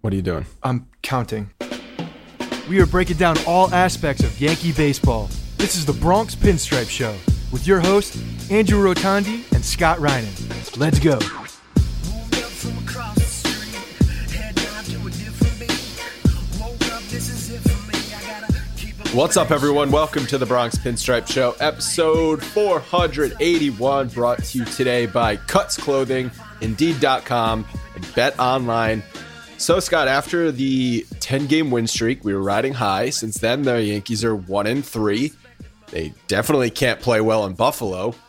What are you doing? I'm counting. We are breaking down all aspects of Yankee baseball. This is the Bronx Pinstripe Show with your hosts, Andrew Rotondi and Scott Reinen. Let's go. What's up, everyone? Welcome to the Bronx Pinstripe Show, episode 481, brought to you today by Cuts Clothing, Indeed.com, and Bet Online. So, Scott, after the 10 game win streak, we were riding high. Since then, the Yankees are 1 and 3. They definitely can't play well in Buffalo.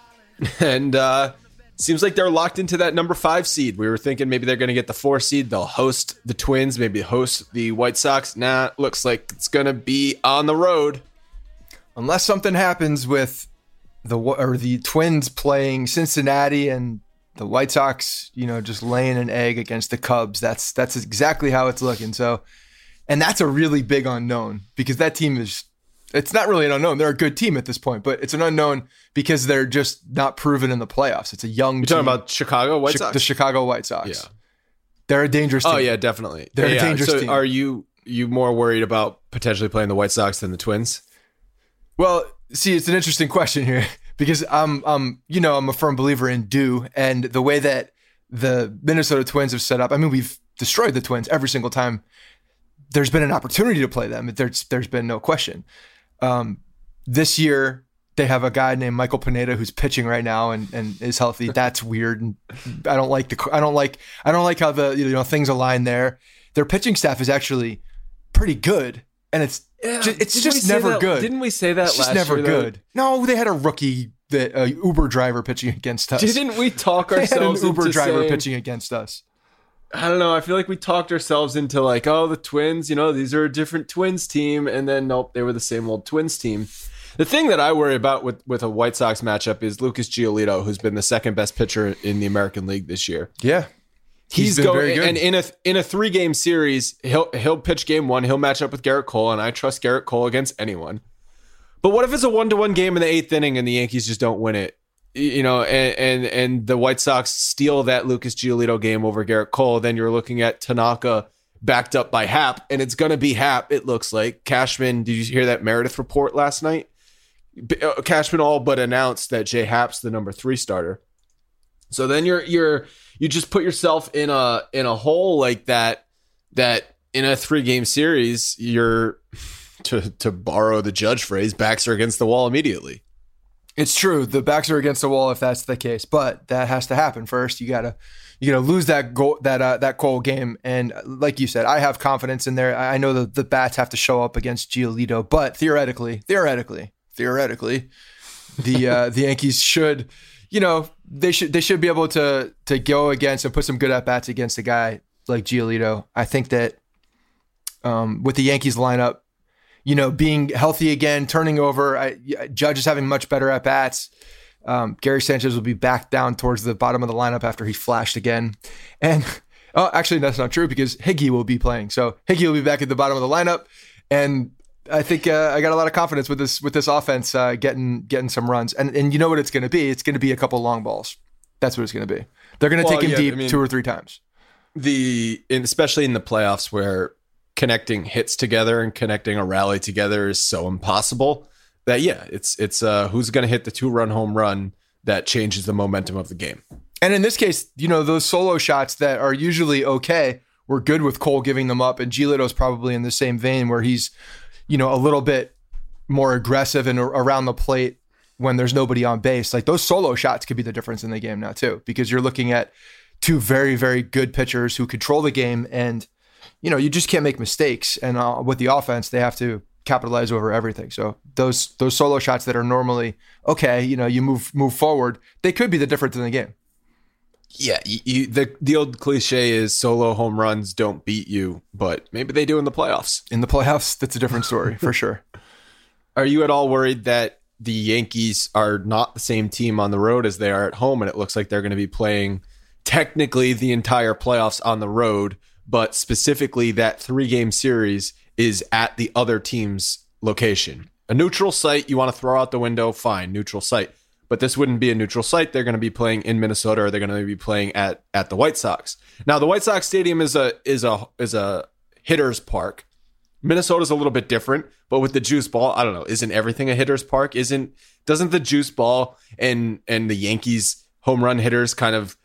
And uh, seems like they're locked into that number five seed. We were thinking maybe they're going to get the four seed. They'll host the Twins, maybe host the White Sox. Nah, looks like it's going to be on the road. Unless something happens with the or the Twins playing Cincinnati and the White Sox, you know, just laying an egg against the Cubs. That's that's exactly how it's looking. So, and that's a really big unknown because that team is it's not really an unknown. They're a good team at this point, but it's an unknown because they're just not proven in the playoffs. It's a young. You're team. talking about Chicago White Sox, the Chicago White Sox. Yeah, they're a dangerous. Oh, team. Oh yeah, definitely. They're yeah, a dangerous so team. Are you you more worried about potentially playing the White Sox than the Twins? Well, see, it's an interesting question here because I'm, um, you know, I'm a firm believer in do and the way that the Minnesota Twins have set up. I mean, we've destroyed the Twins every single time. There's been an opportunity to play them. There's there's been no question. Um, this year they have a guy named Michael Pineda who's pitching right now and, and is healthy. That's weird, and I don't like the I don't like I don't like how the you know things align there. their pitching staff is actually pretty good, and it's Yeah, it's just never that- good. Didn't we say that it's just never year, good. No, they had a rookie that uh, Uber driver pitching against us. Didn't we talk they had an ourselves Uber into driver saying, pitching against us? I don't know. I feel like we talked ourselves into like, oh, the Twins. You know, these are a different Twins team, and then nope, they were the same old Twins team. The thing that I worry about with with a White Sox matchup is Lucas Giolito, who's been the second best pitcher in the American League this year. Yeah, He's, been going very good. and in a in a three game series, he'll he'll pitch game one. He'll match up with Gerrit Cole, and I trust Gerrit Cole against anyone. But what if it's a one to one game in the eighth inning and the Yankees just don't win it? You know, and, and and the White Sox steal that Lucas Giolito game over Gerrit Cole. Then you're looking at Tanaka backed up by Happ, and it's going to be Happ. It looks like Cashman. Did you hear that Meredith report last night? Uh, Cashman all but announced that J.A. Happ's the number three starter. So then you're you're you just put yourself in a in a hole like that that in a three game series you're to to borrow the judge phrase backs are against the wall immediately. It's true. The backs are against the wall if that's the case, but that has to happen first. You gotta, you gotta lose that goal, that uh, that Cole game, and like you said, I have confidence in there. I know that the bats have to show up against Giolito, but theoretically, theoretically, theoretically, the uh, the Yankees should, you know, they should they should be able to to go against and put some good at bats against a guy like Giolito. I think that um, with the Yankees lineup, you know, being healthy again, turning over. I, Judge is having much better at bats. Um, Gary Sanchez will be back down towards the bottom of the lineup after he flashed again. And oh, actually, that's not true because Higgy will be playing. So Higgy will be back at the bottom of the lineup. And I think uh, I got a lot of confidence with this with this offense uh, getting getting some runs. And and you know what it's going to be? It's going to be a couple long balls. That's what it's going to be. They're going to Well, take him yeah, deep I mean- two or three times. The in, especially in the playoffs where connecting hits together and connecting a rally together is so impossible that yeah, it's it's uh who's going to hit the two run home run that changes the momentum of the game. And in this case, you know, those solo shots that are usually okay were good with Cole giving them up. And Giolito's probably in the same vein where he's, you know, a little bit more aggressive and around the plate when there's nobody on base. Like those solo shots could be the difference in the game now, too, because you're looking at two very, very good pitchers who control the game. And, you know, you just can't make mistakes. And uh, with the offense, they have to capitalize over everything. So those those solo shots that are normally okay, you know, you move move forward, they could be the difference in the game. Yeah, you, you, the the old cliche is solo home runs don't beat you, but maybe they do in the playoffs. In the playoffs, that's a different story for sure. Are you at all worried that the Yankees are not the same team on the road as they are at home, and it looks like they're going to be playing technically the entire playoffs on the road, but specifically that three game series is at the other team's location? A neutral site you want to throw out the window, fine, neutral site. But this wouldn't be a neutral site. They're going to be playing in Minnesota, or they're going to be playing at at the White Sox. Now, the White Sox Stadium is a is a is a hitter's park. Minnesota's a little bit different, but with the juice ball, I don't know. Isn't everything a hitter's park? Isn't doesn't the juice ball and and the Yankees home run hitters kind of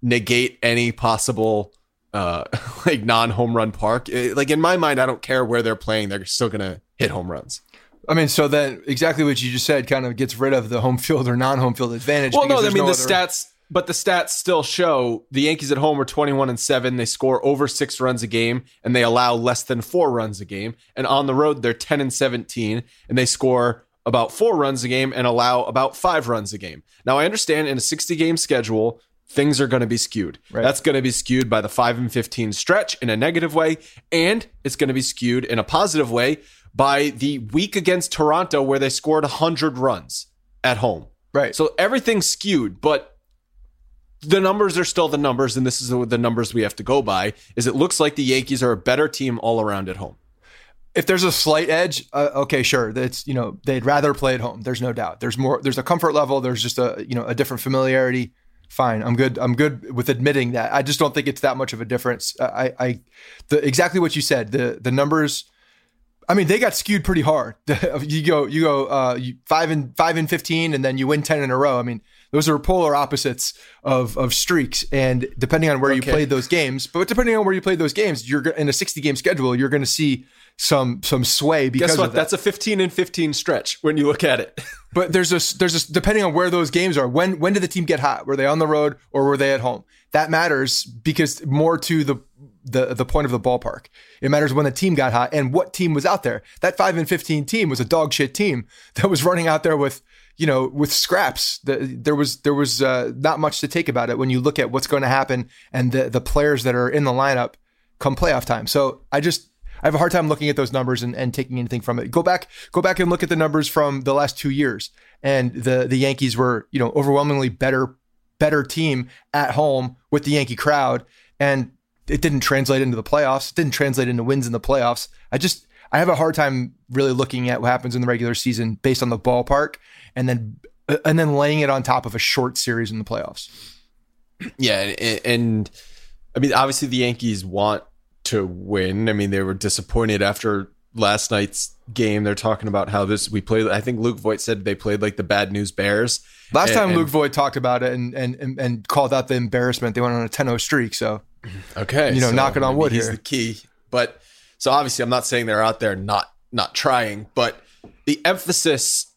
negate any possible uh like non home run park? Eh, Like in my mind, I don't care where they're playing; they're still gonna hit home runs. I mean, so then exactly what you just said kind of gets rid of the home field or non-home field advantage. Well, no, I mean the other- stats, but the stats still show the Yankees at home are 21 and 7. They score over 6 runs a game and they allow less than 4 runs a game. And on the road they're 10 and 17 and they score about 4 runs a game and allow about 5 runs a game. Now, I understand in a 60 game schedule things are going to be skewed. Right. That's going to be skewed by the 5 and 15 stretch in a negative way and it's going to be skewed in a positive way by the week against Toronto where they scored 100 runs at home. right. So everything's skewed, but the numbers are still the numbers, and this is the numbers we have to go by. Is it looks like the Yankees are a better team all around at home? if there's a slight edge, uh, okay, sure. That's you know they'd rather play at home. There's no doubt. There's more. There's a comfort level. There's just a you know a different familiarity. Fine, I'm good. I'm good with admitting that. I just don't think it's that much of a difference. I, I, the exactly what you said. The the numbers. I mean, they got skewed pretty hard. you go, you go, uh, you, five and five and fifteen, and then you win ten in a row. I mean, those are polar opposites of of streaks. And depending on where you played those games, but depending on where you played those games, you're in a sixty game schedule. You're going to see some some sway because Guess what? that. That's a 15 and 15 stretch when you look at it. But there's a there's a depending on where those games are. When when did the team get hot? Were they on the road or were they at home? That matters because more to the the the point of the ballpark. It matters when the team got hot and what team was out there. That five and fifteen team was a dog shit team that was running out there with you know with scraps. The, there was there was uh, not much to take about it when you look at what's going to happen and the the players that are in the lineup come playoff time. So I just I have a hard time looking at those numbers and, and taking anything from it. Go back, go back and look at the numbers from the last two years, and the the Yankees were you know overwhelmingly better better team at home with the Yankee crowd, and it didn't translate into the playoffs. It didn't translate into wins in the playoffs. I just I have a hard time really looking at what happens in the regular season based on the ballpark, and then uh, and then laying it on top of a short series in the playoffs. Yeah, and, and I mean, obviously the Yankees want to win. I mean, they were disappointed after last night's game. They're talking about how this we played. I think Luke Voit said they played like the bad news Bears. Last And- time Luke Voit talked about it and, and and and called out the embarrassment, they went on a 10-0 streak. So Okay, You know, knocking on wood he's here. the key. But so obviously, I'm not saying they're out there not not trying, but the emphasis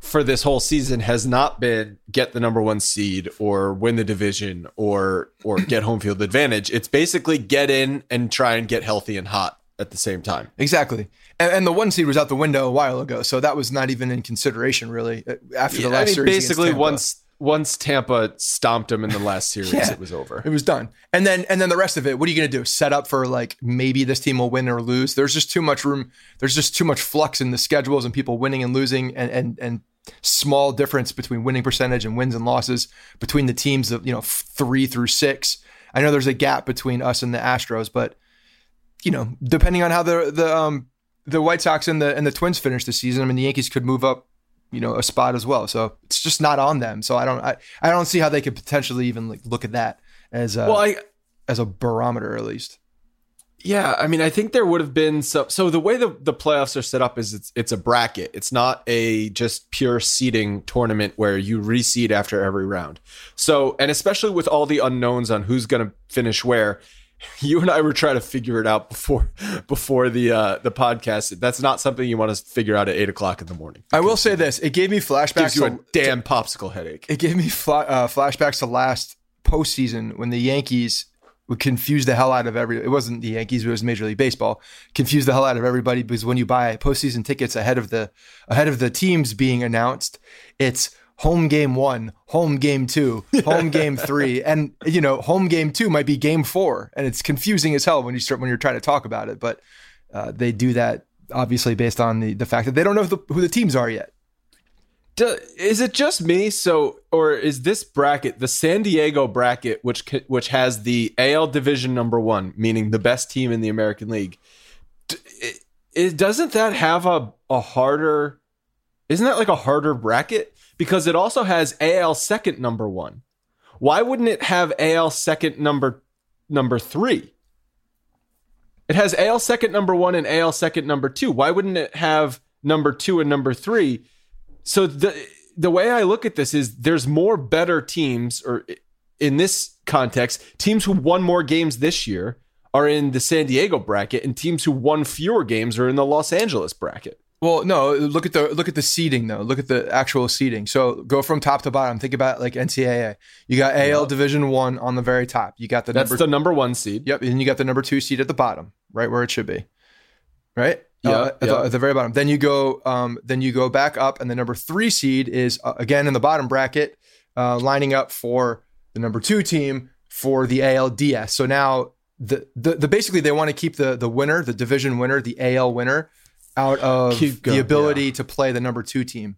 for this whole season has not been get the number one seed or win the division or or get home field advantage. It's basically get in and try and get healthy and hot at the same time. exactly. And, and the one seed was out the window a while ago, so that was not even in consideration really uh, after the Yeah, last I mean, series. basically once once Tampa stomped them in the last series, Yeah. it was over. It was done. And then and then the rest of it, what are you going to do? Set up for like maybe this team will win or lose. There's just too much room. There's just too much flux in the schedules and people winning and losing and and and small difference between winning percentage and wins and losses between the teams of, you know, 3 through 6. I know there's a gap between us and the Astros, but you know, depending on how the the um the White Sox and the and the Twins finish the season, I mean the Yankees could move up you know a spot as well. So it's just not on them. So I don't I, I don't see how they could potentially even like look at that as a Well, I as a barometer at least. Yeah, I mean, I think there would have been so. So the way the the playoffs are set up is it's it's a bracket. It's not a just pure seeding tournament where you reseed after every round. So, and especially with all the unknowns on who's going to finish where, you and I were trying to figure it out before before the uh, the podcast. That's not something you want to figure out at eight o'clock in the morning. I will say this: it gave me flashbacks. Gives you a to, damn popsicle headache. it gave me fla- uh, flashbacks to last postseason when the Yankees would confuse the hell out of every. It wasn't the Yankees; it was Major League Baseball. Confuse the hell out of everybody because when you buy postseason tickets ahead of the ahead of the teams being announced, it's home game one, home game two, home game three, and you know home game two might be game four, and it's confusing as hell when you start when you're trying to talk about it. But uh, they do that obviously based on the the fact that they don't know who the, who the teams are yet. Do, is it just me? So, or is this bracket the San Diego bracket, which which has the AL Division number one, meaning the best team in the American League? D- It, it doesn't that have a a harder? Isn't that like a harder bracket because it also has AL second number one? Why wouldn't it have AL second number number three? It has AL second number one and AL second number two. Why wouldn't it have number two and number three? So the the way I look at this is there's more better teams, or in this context, teams who won more games this year are in the San Diego bracket, and teams who won fewer games are in the Los Angeles bracket. Well, no. Look at the look at the seeding though. Look at the actual seeding. So go from top to bottom. Think about like NCAA. You got AL Division One on the very top. You got the That's number. the number one seed. yep, and you got the number two seed at the bottom, right where it should be, right? Yeah, Uh, at, the, at the very bottom. Then you go, um, then you go back up, and the number three seed is uh, again in the bottom bracket, uh, lining up for the number two team for the ALDS. So now the the, the basically they want to keep the the winner, the division winner, the AL winner, out of going, the ability to play the number two team.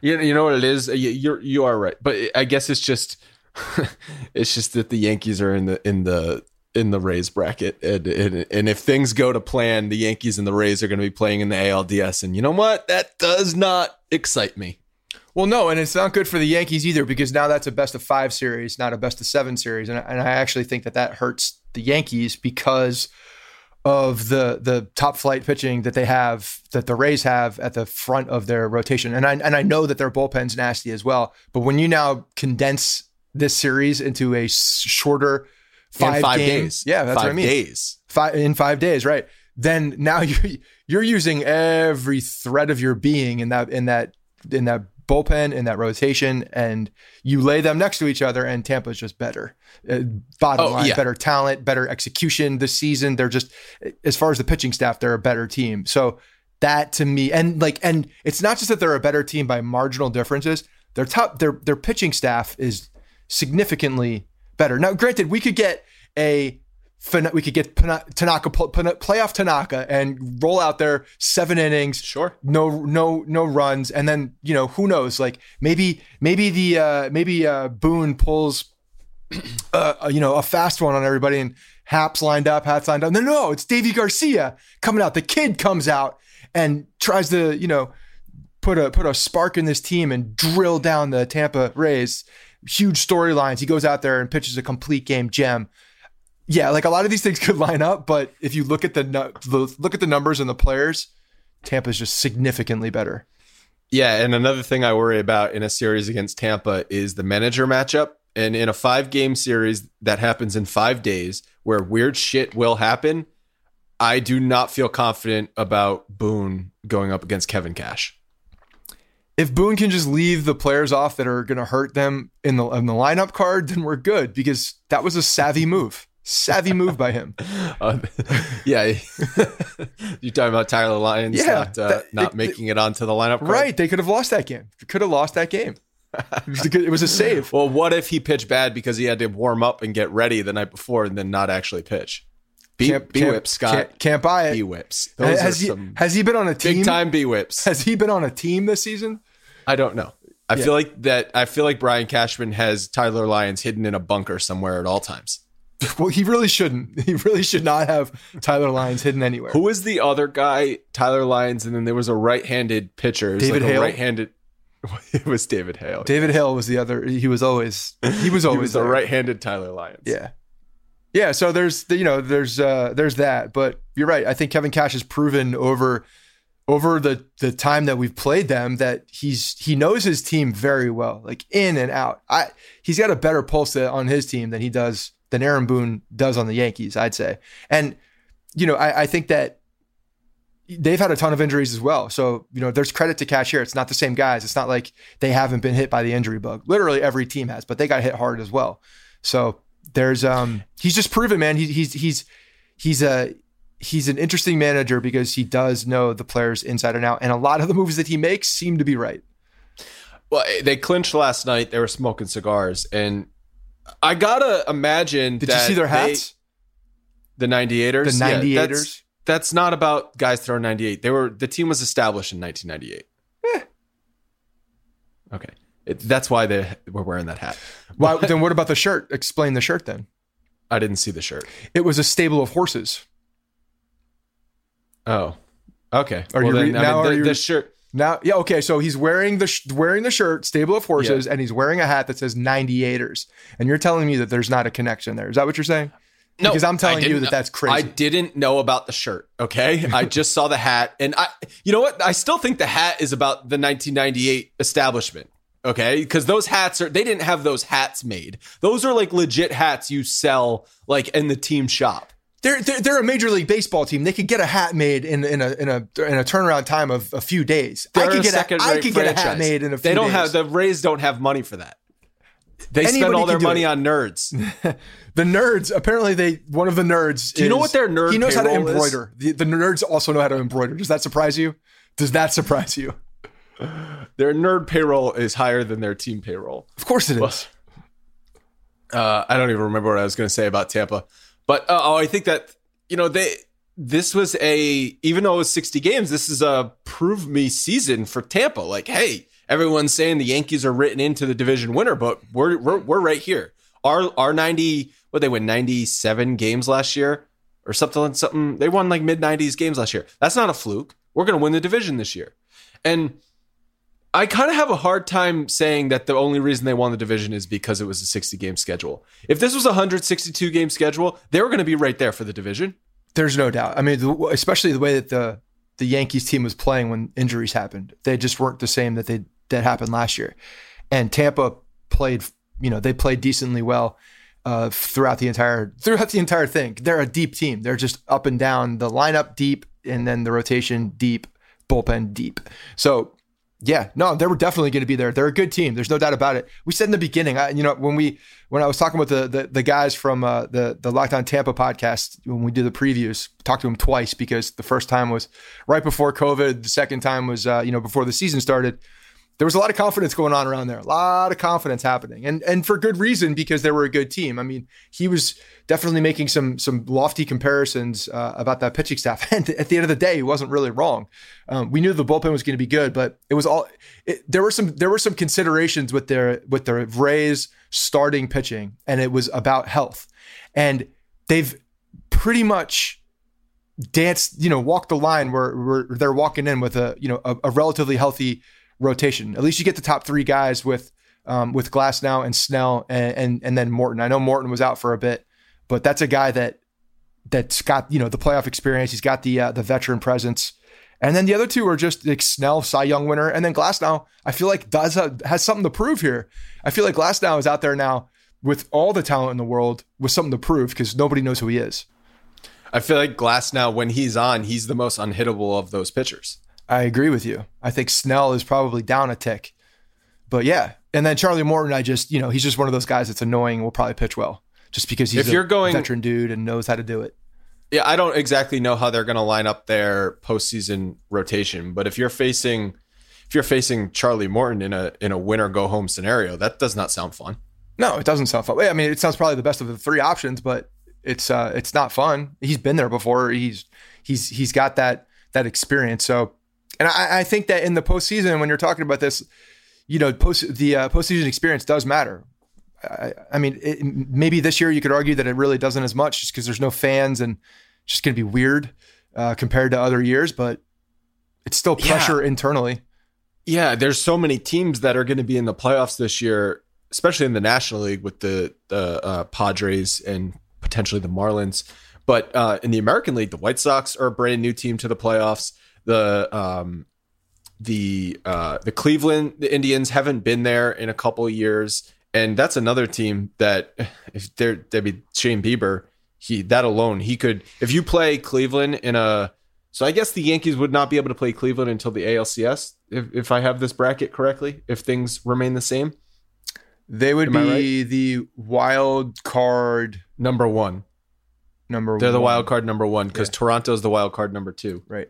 You, you know what it is? You- You're you are right, but I guess it's just it's just that the Yankees are in the in the in the Rays bracket, and, and and if things go to plan, the Yankees and the Rays are going to be playing in the ALDS, and you know what? That does not excite me. Well, no, and it's not good for the Yankees either because now that's a best of five series, not a best of seven series, and, and I actually think that that hurts the Yankees because of the the top flight pitching that they have that the Rays have at the front of their rotation, and I and I know that their bullpen's nasty as well. But when you now condense this series into a shorter five, five game- days, yeah, that's five what I mean Days. five in five days, right? Then now you're you're using every thread of your being in that in that in that bullpen in that rotation, and you lay them next to each other, and Tampa's just better. Uh, bottom Oh, line, yeah. better talent, better execution this season. They're just, as far as the pitching staff, they're a better team. So that to me, and like, and it's not just that they're a better team by marginal differences. Their top, their their pitching staff is significantly better. Now, granted, we could get a we could get Tanaka pl- Pana- playoff Tanaka and roll out there seven innings, Sure. no no no runs, and then you know who knows, like maybe maybe the uh, maybe uh, Boone pulls uh, you know a fast one on everybody and Happ's lined up, Happ's lined up. No, no, it's Deivi Garcia coming out. The kid comes out and tries to you know put a put a spark in this team and drill down the Tampa Rays. Huge storylines. He goes out there and pitches a complete game gem. Yeah, like a lot of these things could line up, but if you look at the, the look at the numbers and the players, Tampa's just significantly better. Yeah, and another thing I worry about in a series against Tampa is the manager matchup. And in a five game series that happens in five days where weird shit will happen, I do not feel confident about Boone going up against Kevin Cash. If Boone can just leave the players off that are going to hurt them in the in the lineup card, then we're good because that was a savvy move. Savvy move by him. Uh, yeah. You're talking about Tyler Lyons Yeah, not, uh, that- not making it onto the lineup. card? Right. They could have lost that game. Could have lost that game. It was a, good, it was a save. Well, what if he pitched bad because he had to warm up and get ready the night before and then not actually pitch? B, Can't- B can't- whips, Scott. Can't, can't buy it. B whips. Those Has he, has he been on a team? big time B whips. Has he been on a team this season? I don't know. I feel like that. I feel like Brian Cashman has Tyler Lyons hidden in a bunker somewhere at all times. Well, he really shouldn't. He really should not have Tyler Lyons hidden anywhere. Who is the other guy? Tyler Lyons, and then there was a right-handed pitcher. It was David like a Hale? right-handed. It was David Hale. David Hale was the other. He was always. He was he always was the right-handed Tyler Lyons. Yeah. Yeah, so there's you know there's uh there's that, but you're right. I think Kevin Cash has proven over over the the time that we've played them that he's he knows his team very well, like in and out. I he's got a better pulse on his team than he does than Aaron Boone does on the Yankees, I'd say. And you know, I, I think that they've had a ton of injuries as well. So, you know, there's credit to Cash here. It's not the same guys. It's not like they haven't been hit by the injury bug. Literally every team has, but they got hit hard as well. So there's um he's just proven, man. He, he's he's he's a he's an interesting manager because he does know the players inside and out, and a lot of the moves that he makes seem to be right. Well, they clinched last night. They were smoking cigars, and I gotta imagine. Did that you see their they- hats? the 98ers. The Yeah, 98ers? that's, that's not about guys throwing 98. They were the team was established in 1998. Eh. Okay. It, that's why they were wearing that hat. Why, then what about the shirt? Explain the shirt then. I didn't see the shirt. It was a stable of horses. Oh. Okay. Are you re- now the, are you- the shirt Now, yeah, okay. So he's wearing the sh- wearing the shirt, stable of horses, and he's wearing a hat that says 98ers. And you're telling me that there's not a connection there. Is that what you're saying? No, because I'm telling you that that's crazy. I didn't know about the shirt. Okay, I just saw the hat, and I, you know what? I still think the hat is about the 1998 establishment. Okay, because those hats are they didn't have those hats made. Those are like legit hats you sell like in the team shop. They're, they're they're a major league baseball team. They could get a hat made in in a in a in a turnaround time of a few days. I They're could a get a, I could get a hat made in a few They don't days. have the Rays don't have money for that. They spend all their money it. on nerds. the nerds. Apparently, they one of the nerds. Do you know what their nerd He knows how to embroider. The, the nerds also know how to embroider. Does that surprise you? Does that surprise you? their nerd payroll is higher than their team payroll. Of course it is. Uh, I don't even remember what I was going to say about Tampa, but uh, oh, I think that you know they this was a even though it was 60 games, this is a prove me season for Tampa. Like, hey, everyone's saying the Yankees are written into the division winner, but we're we're, we're right here. Our our 90 what they win 97 games last year or something something. They won like mid 90s games last year. That's not a fluke. We're going to win the division this year, and. I kind of have a hard time saying that the only reason they won the division is because it was a 60 game schedule. If this was a 162 game schedule, they were going to be right there for the division. There's no doubt. I mean, especially the way that the the Yankees team was playing when injuries happened. They just weren't the same that they that happened last year. And Tampa played, you know, they played decently well uh, throughout the entire throughout the entire thing. They're a deep team. They're just up and down the lineup deep, and then the rotation deep, bullpen deep. So Yeah, no, they were definitely going to be there. They're a good team. There's no doubt about it. We said in the beginning, I, you know, when we when I was talking with the the, the guys from uh, the the Locked On Tampa podcast when we did the previews, talked to them twice because the first time was right before COVID, the second time was uh, you know before the season started there was a lot of confidence going on around there. A lot of confidence happening, and and for good reason because they were a good team. I mean, he was definitely making some some lofty comparisons uh, about that pitching staff, and at the end of the day, he wasn't really wrong. Um, we knew the bullpen was going to be good, but it was all it, there were some there were some considerations with their with their Rays starting pitching, and it was about health, and they've pretty much danced, you know, walked the line where, where they're walking in with a you know a, a relatively healthy rotation. At least you get the top three guys with um, with Glasnow and Snell and, and and then Morton. I know Morton was out for a bit, but that's a guy that that's got you know the playoff experience. He's got the uh, the veteran presence. And then the other two are just like Snell, Cy Young winner, and then Glasnow. I feel like does have, has something to prove here. I feel like Glasnow is out there now with all the talent in the world with something to prove because nobody knows who he is. I feel like Glasnow when he's on, he's the most unhittable of those pitchers. I agree with you. I think Snell is probably down a tick. But yeah. And then Charlie Morton, I just, you know, he's just one of those guys that's annoying, will probably pitch well. Just because he's if you're going, veteran dude and knows how to do it. Yeah, I don't exactly know how they're gonna line up their postseason rotation, but if you're facing if you're facing Charlie Morton in a in a winner go home scenario, that does not sound fun. No, it doesn't sound fun. I mean, it sounds probably the best of the three options, but it's uh it's not fun. He's been there before. He's he's he's got that that experience. So and I, I, think that in the postseason, when you're talking about this, you know, post the uh, postseason experience does matter. I, I mean, it, maybe this year you could argue that it really doesn't as much, just because there's no fans and it's just going to be weird uh, compared to other years. But it's still pressure yeah. internally. Yeah, there's so many teams that are going to be in the playoffs this year, especially in the National League with the the uh, Padres and potentially the Marlins. But uh, in the American League, the White Sox are a brand new team to the playoffs the um, the uh, the Cleveland the Indians haven't been there in a couple of years, and that's another team that if there there be Shane Bieber, he that alone he could if you play Cleveland in a so I guess the Yankees would not be able to play Cleveland until the ALCS if if I have this bracket correctly if things remain the same. They would Am be right? the wild card number one. Number one. they're one. the wild card number one because yeah. Toronto's the wild card number two. Right.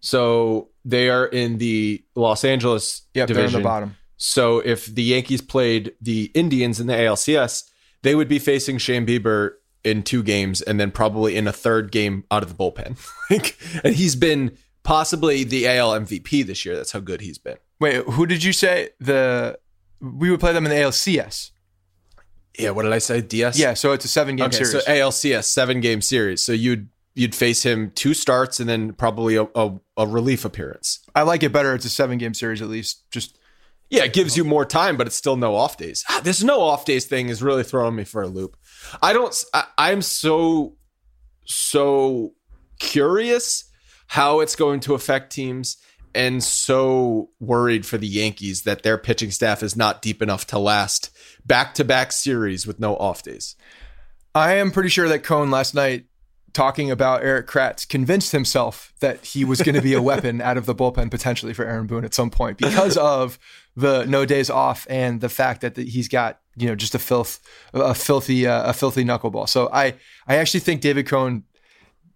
So they are in the Los Angeles yep, division. They're in the bottom. So if the Yankees played the Indians in the ALCS, they would be facing Shane Bieber in two games and then probably in a third game out of the bullpen. and he's been possibly the AL MVP this year. That's how good he's been. Wait, who did you say the we would play them in the ALCS? Yeah, what did I say? DS? Yeah, so it's a seven game okay, series. So ALCS, seven game series. So you'd you'd face him two starts and then probably a, a, a relief appearance. I like it better. It's a seven game series at least. Just yeah, it gives you more time, but it's still no off days. Ah, this no off days thing is really throwing me for a loop. I don't. I, I'm so so curious how it's going to affect teams and so worried for the Yankees that their pitching staff is not deep enough to last back to back series with no off days. I am pretty sure that Cone last night talking about Erik Kratz convinced himself that he was going to be a weapon out of the bullpen potentially for Aaron Boone at some point because of the no days off and the fact that he's got you know just a filth a filthy uh, a filthy knuckleball. So I I actually think David Cone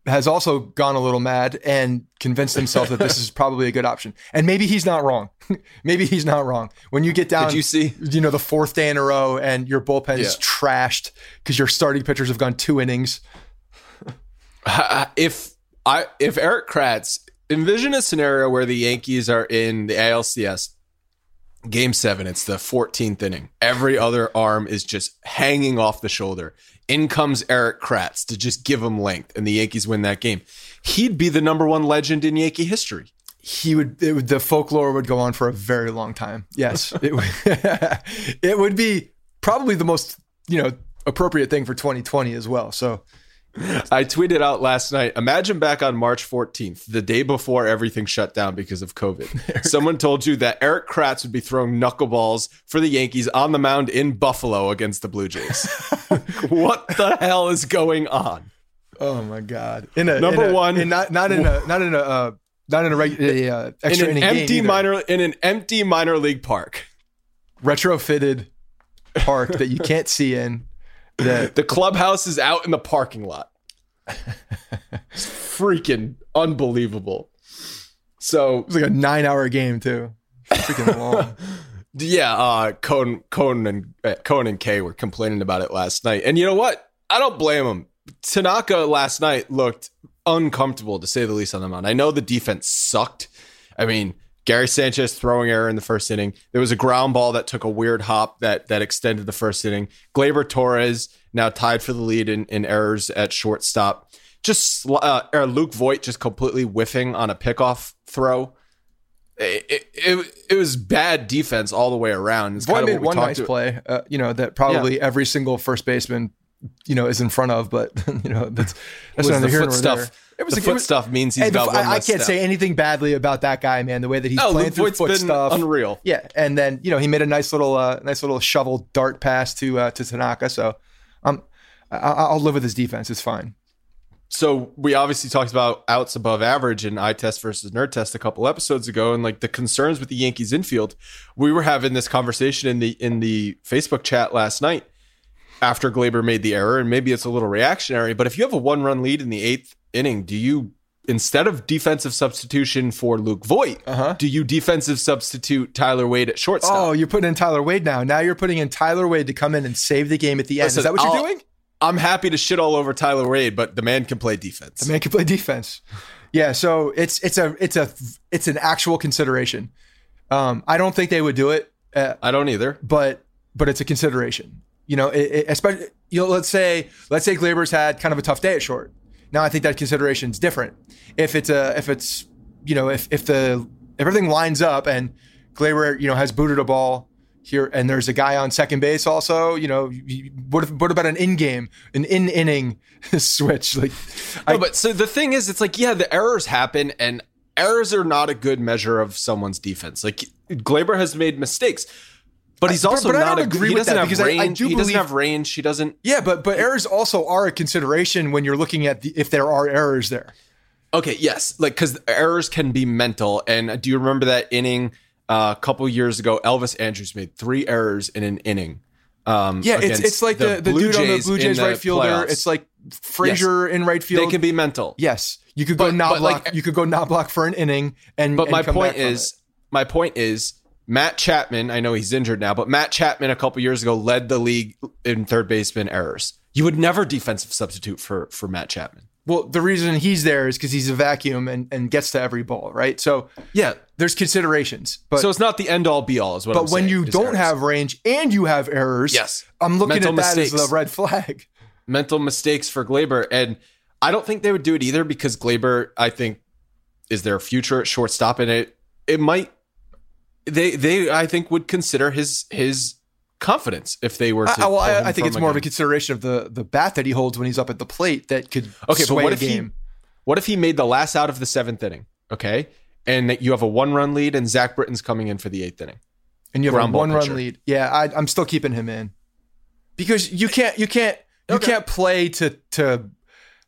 has also gone a little mad and convinced himself that this is probably a good option. And maybe he's not wrong. maybe he's not wrong. When you get down, Did you see, you know, the fourth day in a row and your bullpen is trashed because your starting pitchers have gone two innings if I if Erik Kratz envision a scenario where the Yankees are in the ALCS game 7 it's the 14th inning. Every other arm is just hanging off the shoulder. In comes Erik Kratz to just give him length and the Yankees win that game. He'd be the number 1 legend in Yankee history. He would, would the folklore would go on for a very long time. Yes it would it would be probably the most you know appropriate thing for 2020 as well. So I tweeted out last night. Imagine back on March 14th, the day before everything shut down because of COVID. Someone told you that Erik Kratz would be throwing knuckleballs for the Yankees on the mound in Buffalo against the Blue Jays. what the hell is going on? Oh my god! In a number in a, one, in not not in a not in a uh, not in a regular uh, in an empty minor in an empty minor league park. retrofitted park that you can't see in. The clubhouse is out in the parking lot. It's freaking unbelievable. So it was like a nine-hour game too. Freaking long. yeah, uh, Cone, Cone and uh, Cone and Kay were complaining about it last night, and you know what? I don't blame them. Tanaka last night looked uncomfortable to say the least on the mound. I know the defense sucked. I mean, Gary Sanchez throwing error in the first inning. There was a ground ball that took a weird hop that that extended the first inning. Gleyber Torres now tied for the lead in, in errors at shortstop. Just uh, or Luke Voit just completely whiffing on a pickoff throw. It, it, it, it was bad defense all the way around. It's kinda made one nice play, uh, you know, that probably every single first baseman, you know, is in front of, but you know, that's that's the here foot stuff. there. It was the a- foot was- stuff means he's the got f- one I, I can't step. say anything badly about that guy, man. The way that he's Oh, playing through foot stuff, unreal. Yeah, and then you know he made a nice little, uh, nice little shovel dart pass to uh, to Tanaka. So, um, I, I'll live with his defense. It's fine. so we obviously talked about outs above average in eye test versus nerd test a couple episodes ago and like the concerns with the yankees infield we were having this conversation in the in the facebook chat last night after gleyber made the error and maybe it's a little reactionary but if you have a one run lead in the eighth inning do you instead of defensive substitution for luke voit Uh-huh. do you defensive substitute tyler wade at shortstop Oh, you're putting in Tyler Wade now. Now you're putting in Tyler Wade to come in and save the game at the end. Listen, Is that what you're I'll- doing? i'm happy to shit all over tyler wade but the man can play defense The man can play defense. Yeah, so it's it's a it's a it's an actual consideration. Um, I don't think they would do it, uh, i don't either but but it's a consideration. You know, it, it, especially you know, let's say let's say Gleyber's had kind of a tough day at short. Now I think that consideration is different. If it's a if it's you know if if the if everything lines up and Gleyber you know has booted a ball here and there's a guy on second base also you know what if, what about an in game an in inning switch like No, but so the thing is, it's like, yeah, the errors happen, and errors are not a good measure of someone's defense. Like Gleyber has made mistakes, but he's I- but- also but I not don't a, agree he with doesn't that have because I- I range. do he doesn't have range. He doesn't. Yeah, but but errors also are a consideration when you're looking at the, if there are errors there. Okay, yes, like because errors can be mental. And do you remember that inning uh, a couple years ago? Elvis Andrus made three errors in an inning. Um, Yeah, it's it's like the, the, dude on the Blue Jays right fielder. playoffs. It's like Frazier in right field. they can be mental. yes, you could go not block. like- you could go not block for an inning. And But and my point is, my point is, Matt Chapman. I know he's injured now, but Matt Chapman a couple years ago led the league in third baseman errors. You would never defensive substitute for for Matt Chapman. well, the reason he's there is because he's a vacuum and, and gets to every ball, right? So Yeah. there's considerations, but so it's not the end all be all, is what. but I'm when saying, you don't errors. have range and you have errors, Yes. I'm looking Mental at that as the red flag. mental mistakes for Gleyber, and I don't think they would do it either because Gleyber, I think, is their future at shortstop, and it it might they they I think would consider his his confidence if they were to. I, well, I, I think it's more of a consideration of the the bat that he holds when he's up at the plate that could Okay, but what a if he- What if he made the last out of the seventh inning? Okay. And that you have a one run lead and Zach Britton's coming in for the eighth inning. and you have a ground ball one run lead. Yeah, I, I'm still keeping him in because you can't you can't you Okay. can't play to to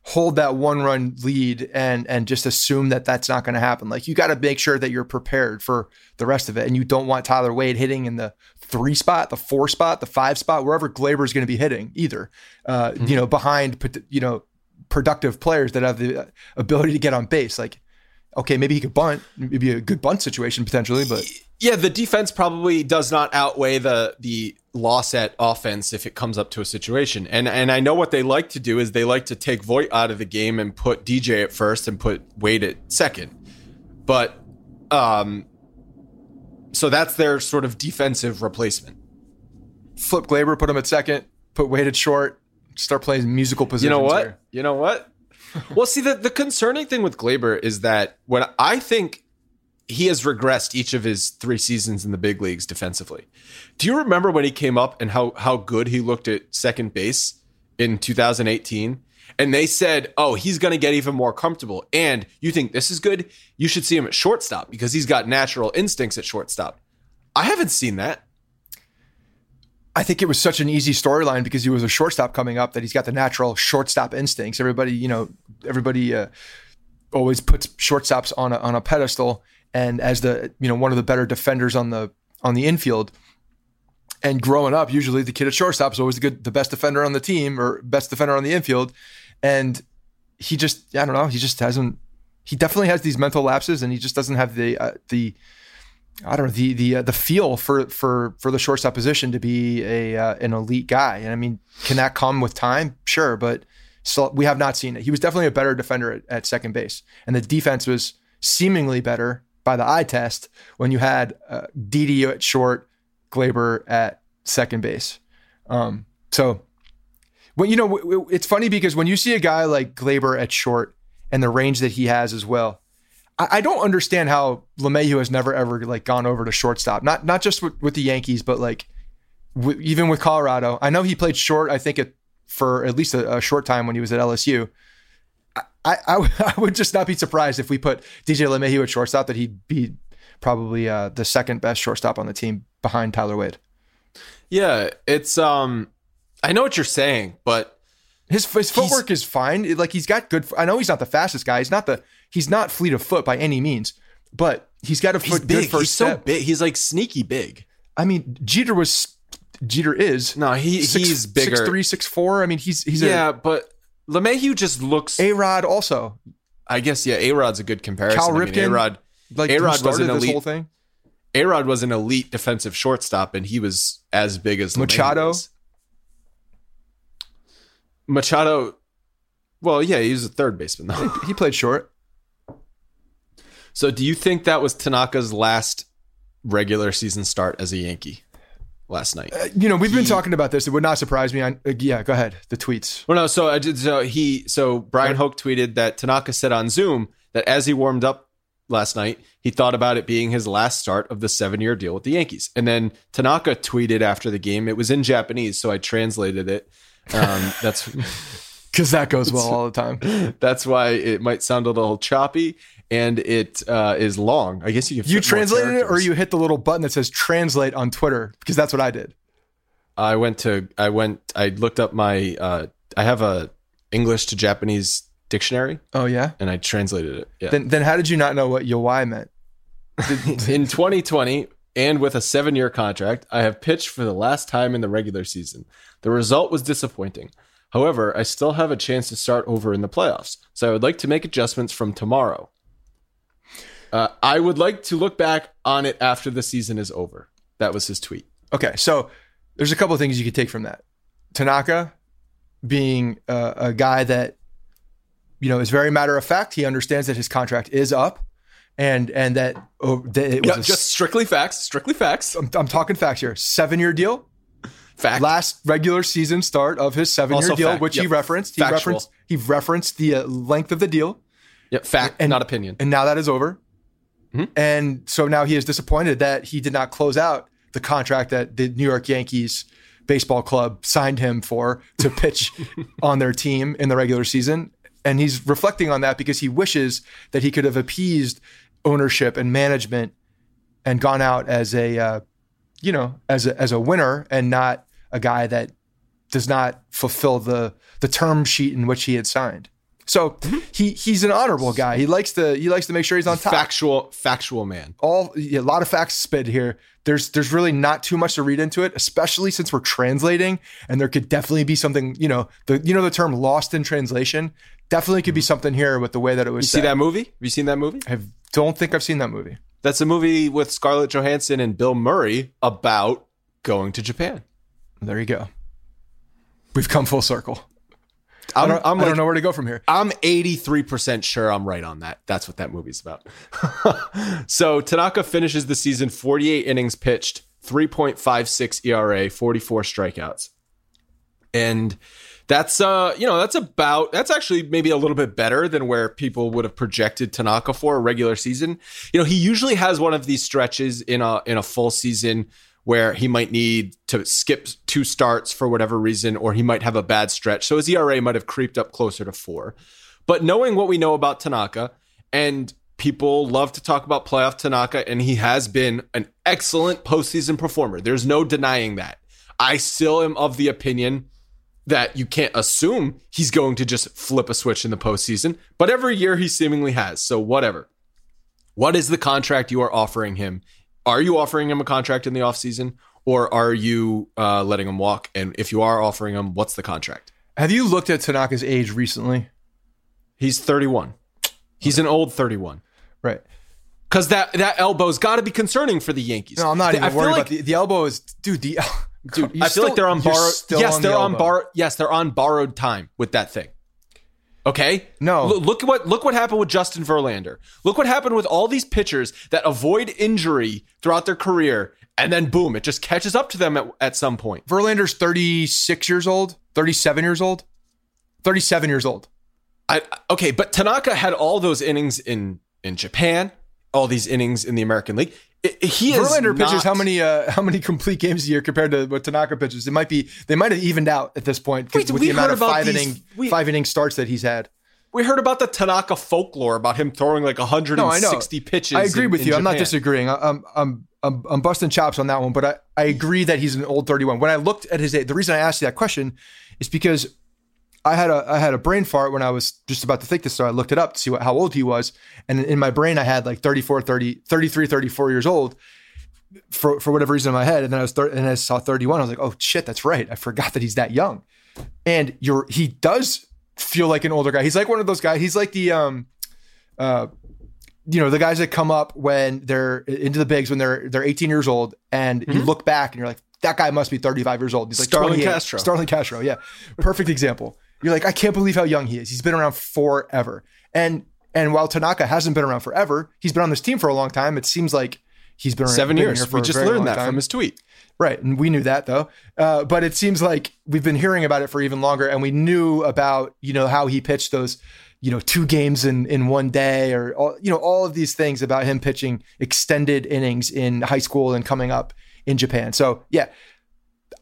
hold that one run lead and and just assume that that's not going to happen. Like you got to make sure that you're prepared for the rest of it, and you don't want Tyler Wade hitting in the three spot, the four spot, the five spot, wherever Gleyber is going to be hitting either. Uh, Mm-hmm. You know, behind you know productive players that have the ability to get on base. Like, okay, maybe he could bunt, maybe a good bunt situation potentially, but. Yeah, the defense probably does not outweigh the the loss at offense if it comes up to a situation. And and I know what they like to do is they like to take Voit out of the game and put DJ at first and put Wade at second. But um so that's their sort of defensive replacement. flip Gleyber, put him at second, put Wade at short, start playing musical positions. You know what? here. You know what? Well, see, the, the concerning thing with Gleyber is that when I think he has regressed each of his three seasons in the big leagues defensively. Do you remember when he came up and how how good he looked at second base in 2018? And they said, "Oh, he's going to get even more comfortable." And you think this is good? You should see him at shortstop because he's got natural instincts at shortstop. I haven't seen that. I think it was such an easy storyline because he was a shortstop coming up that he's got the natural shortstop instincts. Everybody, you know, everybody uh, always puts shortstops on a, on a pedestal and as the you know one of the better defenders on the on the infield. And growing up, usually the kid at shortstop is always the good, the best defender on the team or best defender on the infield. And he just, I don't know, he just hasn't. He definitely has these mental lapses, and he just doesn't have the uh, the I don't know the the uh, the feel for for for the shortstop position to be a uh, an elite guy. And I mean, can that come with time? Sure, but still, we have not seen it. He was definitely a better defender at, at second base, and the defense was seemingly better by the eye test when you had uh, Didi at short, Gleyber at second base. Um, so, when you know, it's funny because when you see a guy like Gleyber at short and the range that he has as well, I, I don't understand how LeMahieu has never ever like gone over to shortstop. Not not just with, with the Yankees, but like w- even with Colorado. I know he played short. I think it for at least a, a short time when he was at LSU. I, I, I would just not be surprised if we put DJ LeMahieu at shortstop that he'd be probably uh, the second best shortstop on the team behind Tyler Wade. Yeah, it's um, I know what you're saying, but his his footwork is fine. Like he's got good. I know he's not the fastest guy. He's not the he's not fleet of foot by any means, but he's got a he's foot, big. good first he's step. so big. He's like sneaky big. I mean, Jeter was Jeter is no, he six, he's bigger, six three, six four. I mean, he's he's yeah, a, but LeMahieu just looks a Rod also. I guess yeah, A Rod's a good comparison. Cal Ripken, I mean, A Rod, like A Rod was an elite. whole thing. A Rod was an elite defensive shortstop, and he was as big as Machado. Was. Machado, well, yeah, he was a third baseman though. he played short. So, do you think that was Tanaka's last regular season start as a Yankee last night? Uh, you know, we've he, been talking about this. It would not surprise me. I, uh, yeah, go ahead. The tweets. Well, no. So, I did, so he, so Bryan Hoch tweeted that Tanaka said on Zoom that as he warmed up last night, he thought about it being his last start of the seven-year deal with the Yankees. And then Tanaka tweeted after the game. It was in Japanese, so I translated it. Um, that's because that goes well all the time. That's why it might sound a little choppy and it uh, is long. I guess you you translated it or you hit the little button that says translate on Twitter because that's what I did. I went to I went I looked up my uh, I have a English to Japanese dictionary. Oh yeah, and I translated it. Yeah. Then then how did you not know what yowai meant? in 2020 and with a 7-year contract, I have pitched for the last time in the regular season. The result was disappointing. However, I still have a chance to start over in the playoffs, so I would like to make adjustments from tomorrow. Uh, I would like to look back on it after the season is over. That was his tweet. Okay, so there's a couple of things you could take from that. Tanaka being uh, a guy that you know is very matter of fact. He understands that his contract is up, and and that, oh, that it was yeah, just strictly facts. Strictly facts. I'm, I'm talking facts here. Seven year deal. Fact. Last regular season start of his seven year deal, fact. which yep. he referenced. He Factual. referenced. He referenced the uh, length of the deal. Yep, fact, and, not opinion. And now that is over. Mm-hmm. And so now he is disappointed that he did not close out the contract that the New York Yankees baseball club signed him for to pitch on their team in the regular season. And he's reflecting on that because he wishes that he could have appeased ownership and management and gone out as a, uh, you know, as a, as a winner and not a guy that does not fulfill the the term sheet in which he had signed. So mm-hmm. he he's an honorable guy. He likes to he likes to make sure he's on top. Factual factual man. All yeah, a lot of facts spit here. There's there's really not too much to read into it, especially since we're translating, and there could definitely be something. You know the you know the term lost in translation. Definitely could be something here with the way that it was. You see that movie? Have you seen that movie? I don't think I've seen that movie. That's a movie with Scarlett Johansson and Bill Murray about going to Japan. There you go. We've come full circle. I'm, I, don't, I'm I don't know where to go from here. I'm 83% sure I'm right on that. That's what that movie's about. so Tanaka finishes the season 48 innings pitched, 3.56 ERA, 44 strikeouts. And that's uh, you know, that's about that's actually maybe a little bit better than where people would have projected Tanaka for a regular season. You know, he usually has one of these stretches in a in a full season where he might need to skip two starts for whatever reason, or he might have a bad stretch. So his ERA might have creeped up closer to four. But knowing what we know about Tanaka, and people love to talk about playoff Tanaka, and he has been an excellent postseason performer. There's no denying that. I still am of the opinion that you can't assume he's going to just flip a switch in the postseason, but every year he seemingly has. So whatever. What is the contract you are offering him? Are you offering him a contract in the offseason or are you uh, letting him walk? And if you are offering him, what's the contract? Have you looked at Tanaka's age recently? He's 31. He's an old 31. Right. Because that, that elbow's got to be concerning for the Yankees. No, I'm not I even feel worried like- about the, the elbow is dude, the Dude, I feel like they're on borrowed. Yes, on they're the on borrowed. Yes, they're on borrowed time with that thing. Okay. No. Look, look what look what happened with Justin Verlander. Look what happened with all these pitchers that avoid injury throughout their career, and then boom, it just catches up to them at, at some point. Verlander's 36 years old, 37 years old, 37 years old. I, okay, but Tanaka had all those innings in in Japan, all these innings in the American League. I- I- he is Verlander pitches how many uh, how many complete games a year compared to what Tanaka pitches? It might be they might have evened out at this point Wait, with the amount of five these- inning we- five inning starts that he's had. We heard about the Tanaka folklore about him throwing like 160 pitches. I agree in- with you. I'm not disagreeing. I- I'm I'm I'm I'm busting chops on that one, but I, I agree that he's an old 31. When I looked at his age, the reason I asked you that question is because I had a I had a brain fart when I was just about to think this, so I looked it up to see what, how old he was, and in my brain I had like 34, 30, 33, 34 years old. For, for whatever reason in my head, and then I was thir- and I saw 31. I was like, "Oh shit, that's right. I forgot that he's that young." And you're he does feel like an older guy. He's like one of those guys. He's like the um, uh, you know, the guys that come up when they're into the bigs when they're they're 18 years old, and you look back and you're like, that guy must be 35 years old. He's like Starlin 28. Castro. Starlin Castro, yeah, perfect example. You're like, I can't believe how young he is. He's been around forever, and and while Tanaka hasn't been around forever, he's been on this team for a long time. It seems like he's been around- Seven been years. We just learned that time. from his tweet. Right. And we knew that though. Uh, but it seems like we've been hearing about it for even longer. And we knew about, you know, how he pitched those, you know, two games in, in one day or, all, you know, all of these things about him pitching extended innings in high school and coming up in Japan. So yeah,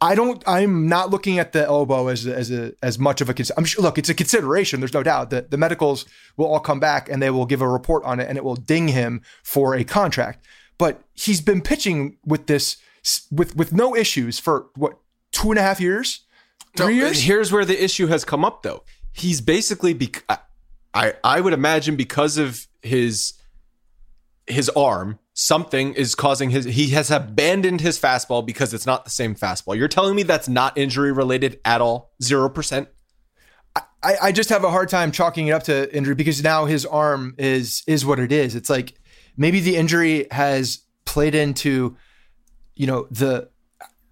I don't, I'm not looking at the elbow as, a, as a, as much of a, I'm sure, look, it's a consideration. There's no doubt that the medicals will all come back and they will give a report on it and it will ding him for a contract. But he's been pitching with this, with, with no issues for what, two and a half years, three No, years? Here's where the issue has come up, though. He's basically, bec- I- I I would imagine because of his his arm, something is causing his. He has abandoned his fastball because it's not the same fastball. You're telling me that's not injury related at all? Zero percent. I, I just have a hard time chalking it up to injury because now his arm is is what it is. It's like maybe the injury has played into, you know, the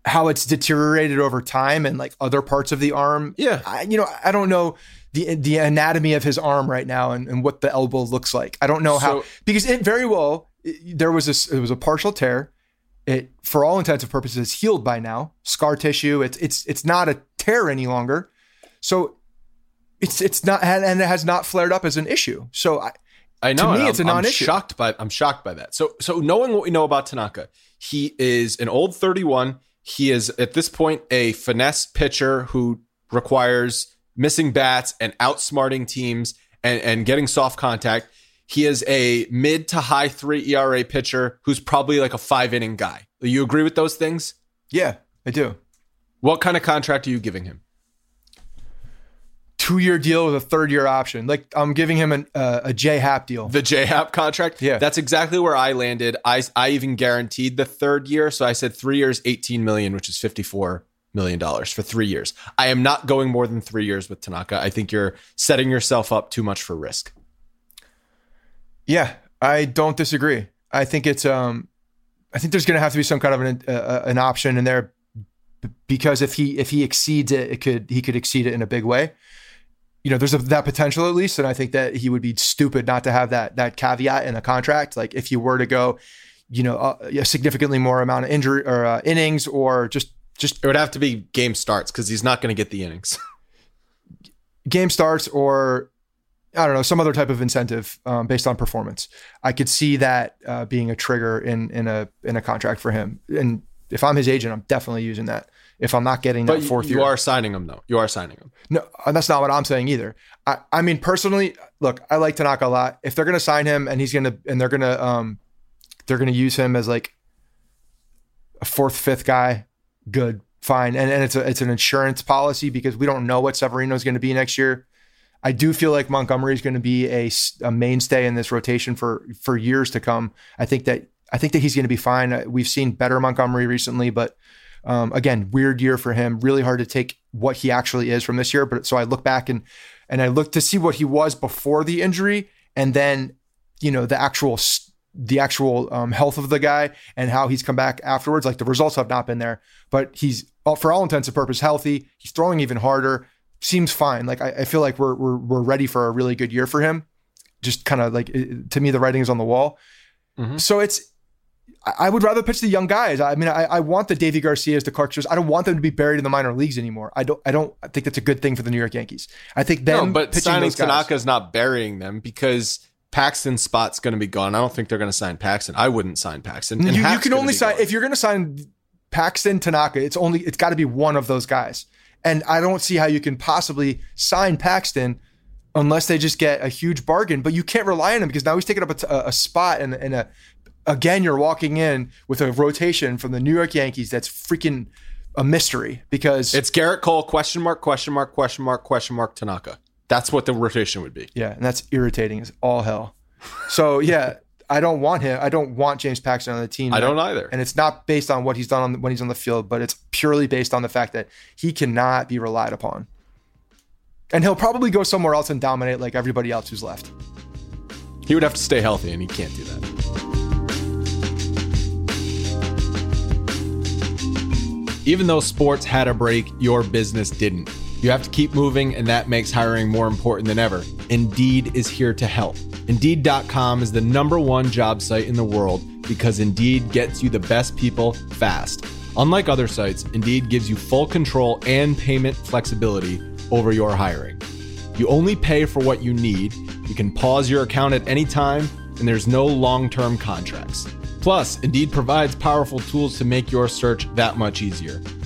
how it's deteriorated over time and like other parts of the arm. Yeah. I, you know, I don't know the the anatomy of his arm right now and, and what the elbow looks like. I don't know how because it very well it- there was this it was a partial tear. It for all intents and purposes healed by now. Scar tissue. It's it's it's not a tear any longer. So it's it's not and it has not flared up as an issue. So I, I know. To me, it's a I'm- I'm non-issue. shocked by I'm shocked by that. So so knowing what we know about Tanaka, he is an old 31. He is at this point a finesse pitcher who requires missing bats and outsmarting teams and, and getting soft contact. He is a mid to high three ERA pitcher who's probably like a five inning guy. Do you agree with those things? yeah, I do. What kind of contract are you giving him? Two year deal with a third year option. Like I'm giving him an, uh, a J Happ deal. The J Happ contract. Yeah. that's exactly where I landed. I I even guaranteed the third year, so I said three years, eighteen million, which is fifty four million dollars for three years. I am not going more than three years with Tanaka. I think you're setting yourself up too much for risk. Yeah, I don't disagree. I think it's um, I think there's going to have to be some kind of an uh, an option in there because if he if he exceeds it, it could he could exceed it in a big way. You know, there's a, that potential at least, and I think that he would be stupid not to have that that caveat in a contract. Like if you were to go, you know, uh, a significantly more amount of injury or uh, innings, or just just It would have to be game starts because he's not going to get the innings. game starts or I don't know some other type of incentive um, based on performance. I could see that uh, being a trigger in in a in a contract for him. And if I'm his agent, I'm definitely using that. If I'm not getting that But fourth you year, are signing him though. You are signing him. no, uh, that's not what I'm saying either. I, I mean, personally, look, I like Tanaka a lot. If they're going to sign him and he's going to, and they're going to, um, they're going to use him as like a fourth, fifth guy, good, fine. And, and it's a, it's an insurance policy because we don't know what Severino is going to be next year. I do feel like Montgomery is going to be a, a mainstay in this rotation for for years to come. I think that I think that he's going to be fine. Uh, we've seen better Montgomery recently, but um, again, weird year for him. Really hard to take what he actually is from this year. But so I look back and and I look to see what he was before the injury, and then you know the actual the actual um, health of the guy and how he's come back afterwards. Like the results have not been there, but he's for all intents and purposes healthy. He's throwing even harder seems fine. Like I, I feel like we're, we're we're ready for a really good year for him. Just kind of like it, to me, the writing is on the wall. Mm-hmm. So it's I would rather pitch the young guys. I mean, I, I want the Deivi Garcias, the Clarke I don't want them to be buried in the minor leagues anymore. I don't. I don't think that's a good thing for the New York Yankees. I think them. No, but signing Tanaka is not burying them because Paxton's spot's going to be gone. I don't think they're going to sign Paxton. I wouldn't sign Paxton. You, you, can only sign gone. if you're going to sign Paxton Tanaka. It's only it's got to be one of those guys. And I don't see how you can possibly sign Paxton unless they just get a huge bargain. But you can't rely on him because now he's taking up a, a spot and a again you're walking in with a rotation from the New York Yankees that's freaking a mystery because it's Gerrit Cole question mark question mark question mark question mark Tanaka. That's what the rotation would be. Yeah, and that's irritating as all hell. So yeah, I don't want him. I don't want James Paxton on the team. I don't either. And it's not based on what he's done on, when he's on the field, but it's purely based on the fact that he cannot be relied upon. And he'll probably go somewhere else and dominate like everybody else who's left. He would have to stay healthy, and he can't do that. Even though sports had a break, your business didn't. You have to keep moving, and that makes hiring more important than ever. Indeed is here to help. Indeed.com is the number one job site in the world because Indeed gets you the best people fast. Unlike other sites, Indeed gives you full control and payment flexibility over your hiring. You only pay for what you need, you can pause your account at any time, and there's no long term contracts. Plus, Indeed provides powerful tools to make your search that much easier,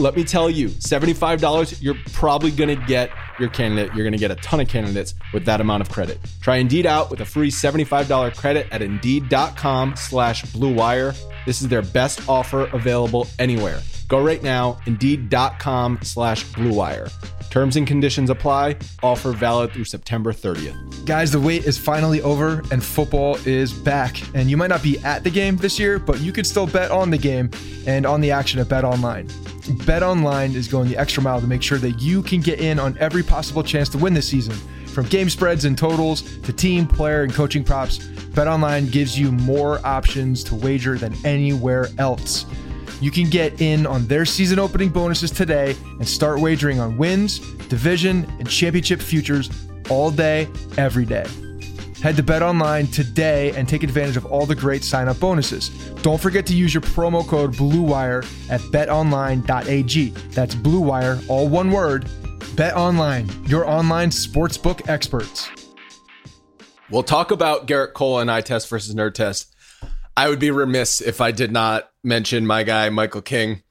Let me tell you, $75, you're probably going to get your candidate. You're going to get a ton of candidates with that amount of credit. Try Indeed out with a free $75 credit at Indeed.com slash Blue Wire. This is their best offer available anywhere. Go right now, Indeed.com slash Blue Wire. Terms and conditions apply. Offer valid through September 30th. Guys, the wait is finally over and football is back. And you might not be at the game this year, but you could still bet on the game and on the action at BetOnline. Bet Online is going the extra mile to make sure that you can get in on every possible chance to win this season. From game spreads and totals to team, player, and coaching props, BetOnline gives you more options to wager than anywhere else. You can get in on their season opening bonuses today and start wagering on wins, division, and championship futures all day, every day. Head to BetOnline today and take advantage of all the great sign up bonuses. Don't forget to use your promo code BLUEWIRE at betonline.ag. That's BLUEWIRE, all one word. BetOnline, your online sportsbook experts. We'll talk about Gerrit Cole and eye test versus nerd test. I would be remiss if I did not mention my guy, Michael King.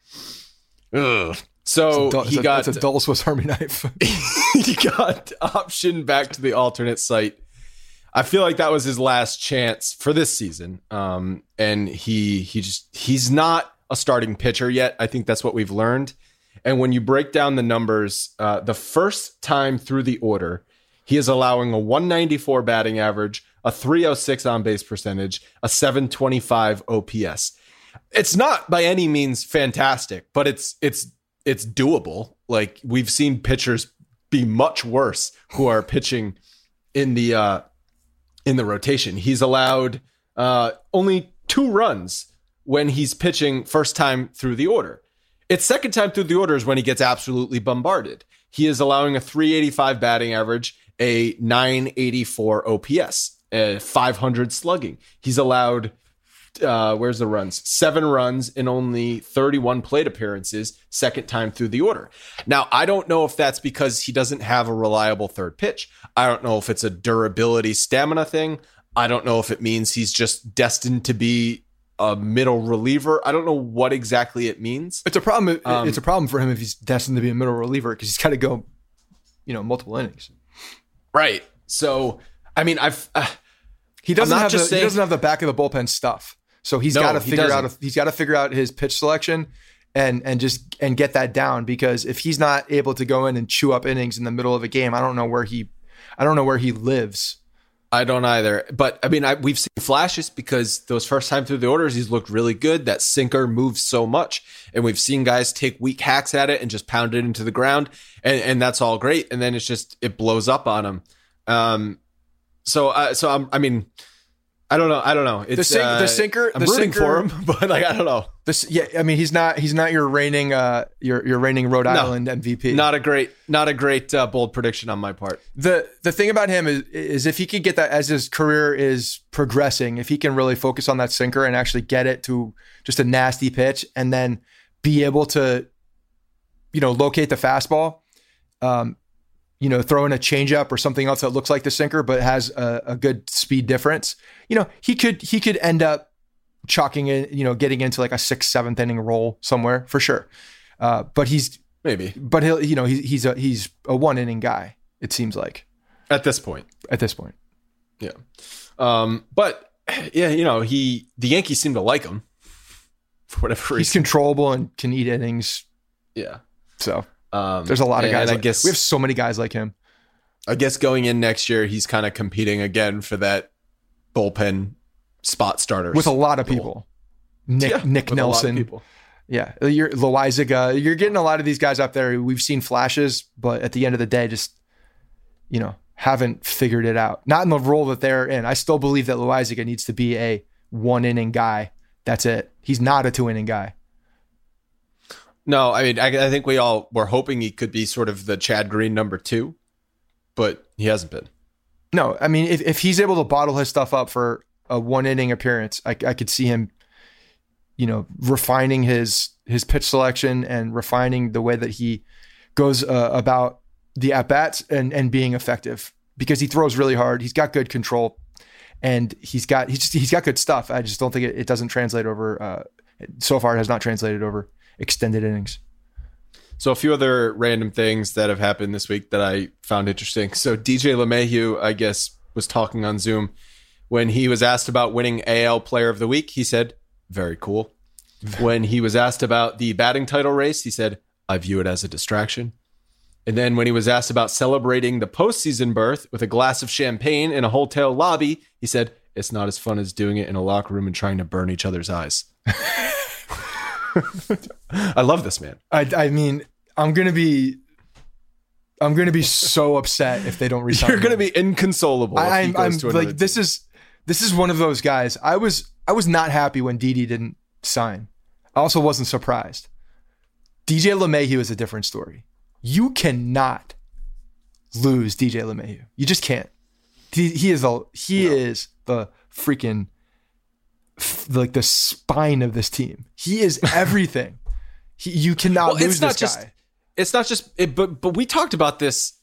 Ugh. So du- he got a dull Swiss Army knife. he got option back to the alternate site I feel like that was his last chance for this season. Um, and he he just he's not a starting pitcher yet. I think that's what we've learned. And when you break down the numbers, uh, the first time through the order, he is allowing a 194 batting average, a 306 on base percentage, a 725 OPS. It's not by any means fantastic, but it's it's it's doable. Like we've seen pitchers be much worse who are pitching in the uh, in the rotation. He's allowed uh, only two runs when he's pitching first time through the order. It's second time through the order is when he gets absolutely bombarded. He is allowing a 385 batting average, a 984 OPS, a 500 slugging. He's allowed uh, where's the runs? Seven runs in only 31 plate appearances, second time through the order. Now, I don't know if that's because he doesn't have a reliable third pitch. I don't know if it's a durability stamina thing. I don't know if it means he's just destined to be a middle reliever. I don't know what exactly it means. It's a problem. Um, it's a problem for him if he's destined to be a middle reliever because he's got to go, you know, multiple innings. Right. So, I mean, I've. Uh, He doesn't have the, just he doesn't have the back of the bullpen stuff. So he's No, got to he figure out doesn't. he's got to figure out his pitch selection and and just and get that down because if he's not able to go in and chew up innings in the middle of a game, I don't know where he I don't know where he lives. I don't either. But I mean, I, we've seen flashes because those first time through the orders, he's looked really good. That sinker moves so much, and we've seen guys take weak hacks at it and just pound it into the ground, and and that's all great. And then it's just it blows up on him. Um, so uh, so I'm, I mean, I don't know. I don't know. It's, sink- uh, the sinker- I'm the rooting sinker- for him, but like I don't know. This yeah, I mean he's not he's not your reigning uh your your reigning Rhode Island MVP. Not a great, not a great uh, bold prediction on my part. the the thing about him is is if he could get that as his career is progressing, if he can really focus on that sinker and actually get it to just a nasty pitch and then be able to, you know, locate the fastball, um, you know, throw in a changeup or something else that looks like the sinker but has a, a good speed difference, you know, he could he could end up chalking in, you know, getting into like a sixth, seventh inning role somewhere for sure. Uh, but he's Maybe but he'll you know he's he's a he's a one inning guy. It seems like at this point. at this point. Yeah. Um, but yeah, you know, he the Yankees seem to like him for whatever reason. He's controllable and can eat innings. yeah. So Um, there's a lot of guys. I like- guess we have so many guys like him. I guess going in next year, he's kind of competing again for that bullpen spot starter with a lot of people. Nick Yeah, Nick with a lot of Nelson. Yeah, you're Loaisiga. You're getting a lot of these guys up there. We've seen flashes, but at the end of the day, just you know, haven't figured it out. Not in the role that they're in. I still believe that Loaisiga needs to be a one inning guy. That's it. He's not a two inning guy. No, I mean, I, I think we all were hoping he could be sort of the Chad Green number two, but he hasn't been. No, I mean, if, if he's able to bottle his stuff up for a one inning appearance, I, I could see him, you know, refining his his pitch selection and refining the way that he goes uh, about the at bats and and being effective because he throws really hard. He's got good control, and he's got he's just he's got good stuff. I just don't think it, it doesn't translate over. Uh, so far, it has not translated over extended innings. So a few other random things that have happened this week that I found interesting. So DJ LeMahieu, I guess, was talking on Zoom when he was asked about winning AL Player of the Week. He said, "Very cool." when he was asked about the batting title race, he said, "I view it as a distraction." And then when he was asked about celebrating the postseason berth with a glass of champagne in a hotel lobby, he said, "It's not as fun as doing it in a locker room and trying to burn each other's eyes." I love this man. I, I mean, I'm gonna be. I'm gonna be so upset if they don't resign. You're going to him. be inconsolable. I, I'm, goes I'm like this is this is one of those guys. I was I was not happy when Didi didn't sign. I also wasn't surprised. DJ LeMahieu is a different story. You cannot lose DJ LeMahieu. You just can't. He, he is a he is the freaking like the spine of this team. He is everything. he, you cannot Well, it's lose not this just- guy. it's not just it, but but we talked about this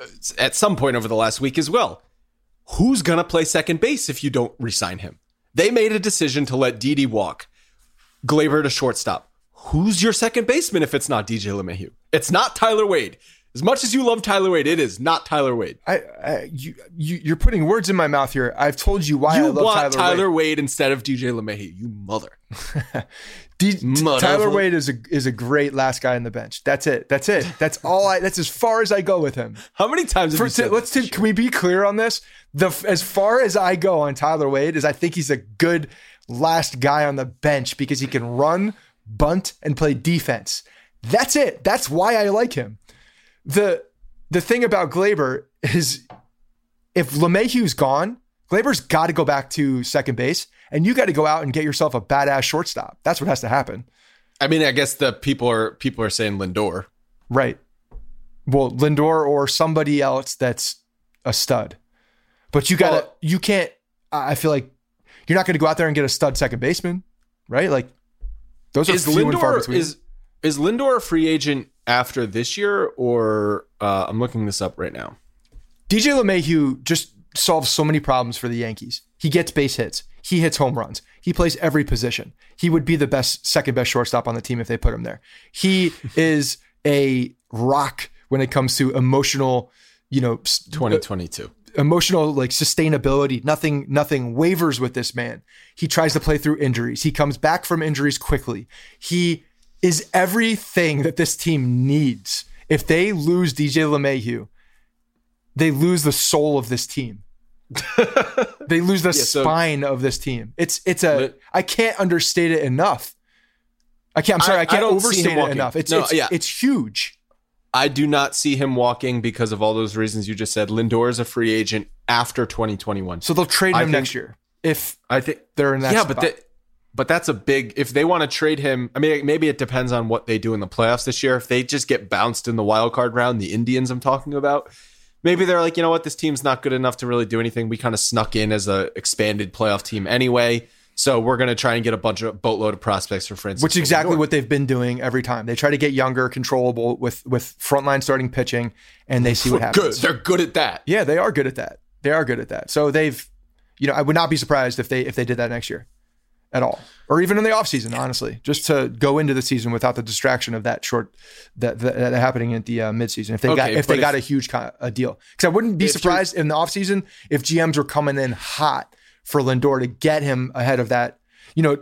uh, at some point over the last week as well. Who's gonna play second base if you don't resign him? They made a decision to let Didi walk, Gleyber to shortstop. Who's your second baseman if it's not DJ LeMahieu? It's not Tyler Wade. As much as you love Tyler Wade, it is not Tyler Wade. I, I you, you you're putting words in my mouth here. I've told you why I love want Tyler, Tyler, Wade. Wade. instead of DJ LeMahieu, you mother. D- Mother- Tyler Wade is a is a great last guy on the bench. That's it. That's it. That's all I. That's as far as I go with him. How many times For, you said let's that? take, can we be clear on this? The as far as I go on Tyler Wade is I think he's a good last guy on the bench because he can run, bunt, and play defense. That's it. That's why I like him. The The thing about Gleyber is if LeMahieu's gone, Gleyber's got to go back to second base, and you got to go out and get yourself a badass shortstop. That's what has to happen. I mean, I guess the people are people are saying Lindor. Right. Well, Lindor or somebody else that's a stud. But you got to Well- you can't I feel like You're not going to go out there and get a stud second baseman, right? Like those are is few and far between. is is Lindor a free agent after this year, or uh, I'm looking this up right now. DJ LeMahieu just solves so many problems for the Yankees. He gets base hits. He hits home runs. He plays every position. He would be the best, second best shortstop on the team if they put him there. He is a rock when it comes to emotional, you know, 2022. emotional like sustainability. Nothing, nothing wavers with this man. He tries to play through injuries. He comes back from injuries quickly. He is everything that this team needs. If they lose DJ LeMahieu, they lose the soul of this team. they lose the so- spine of this team. It's it's a I can't understate it enough. I can't. I'm sorry. I- I, I can't him overstate it enough. It's No, it's, yeah. it's huge. I do not see him walking because of all those reasons you just said. Lindor is a free agent after 2021. So they'll trade him think- next year if I think they're in that. yeah, spot. but that, but that's a big. If they want to trade him, I mean, maybe it depends on what they do in the playoffs this year. If they just get bounced in the wild card round, the Indians I'm talking about, maybe they're like, you know what, this team's not good enough to really do anything. We kind of snuck in as a expanded playoff team anyway, so we're gonna try and get a bunch of boatload of prospects for Francisco. which is exactly Lindor. what they've been doing every time. They try to get younger, controllable with with frontline starting pitching, and they see what happens. good. happens. They're good at that. Yeah, they are good at that. They are good at that. So they've, you know, I would not be surprised if they if they did that next year, at all, or even in the offseason, honestly, just to go into the season without the distraction of that short that that, that happening at the uh, midseason. If they got if they but got a huge co- a deal, because I wouldn't be surprised in the offseason if GMs were coming in hot for Lindor to get him ahead of that, you know,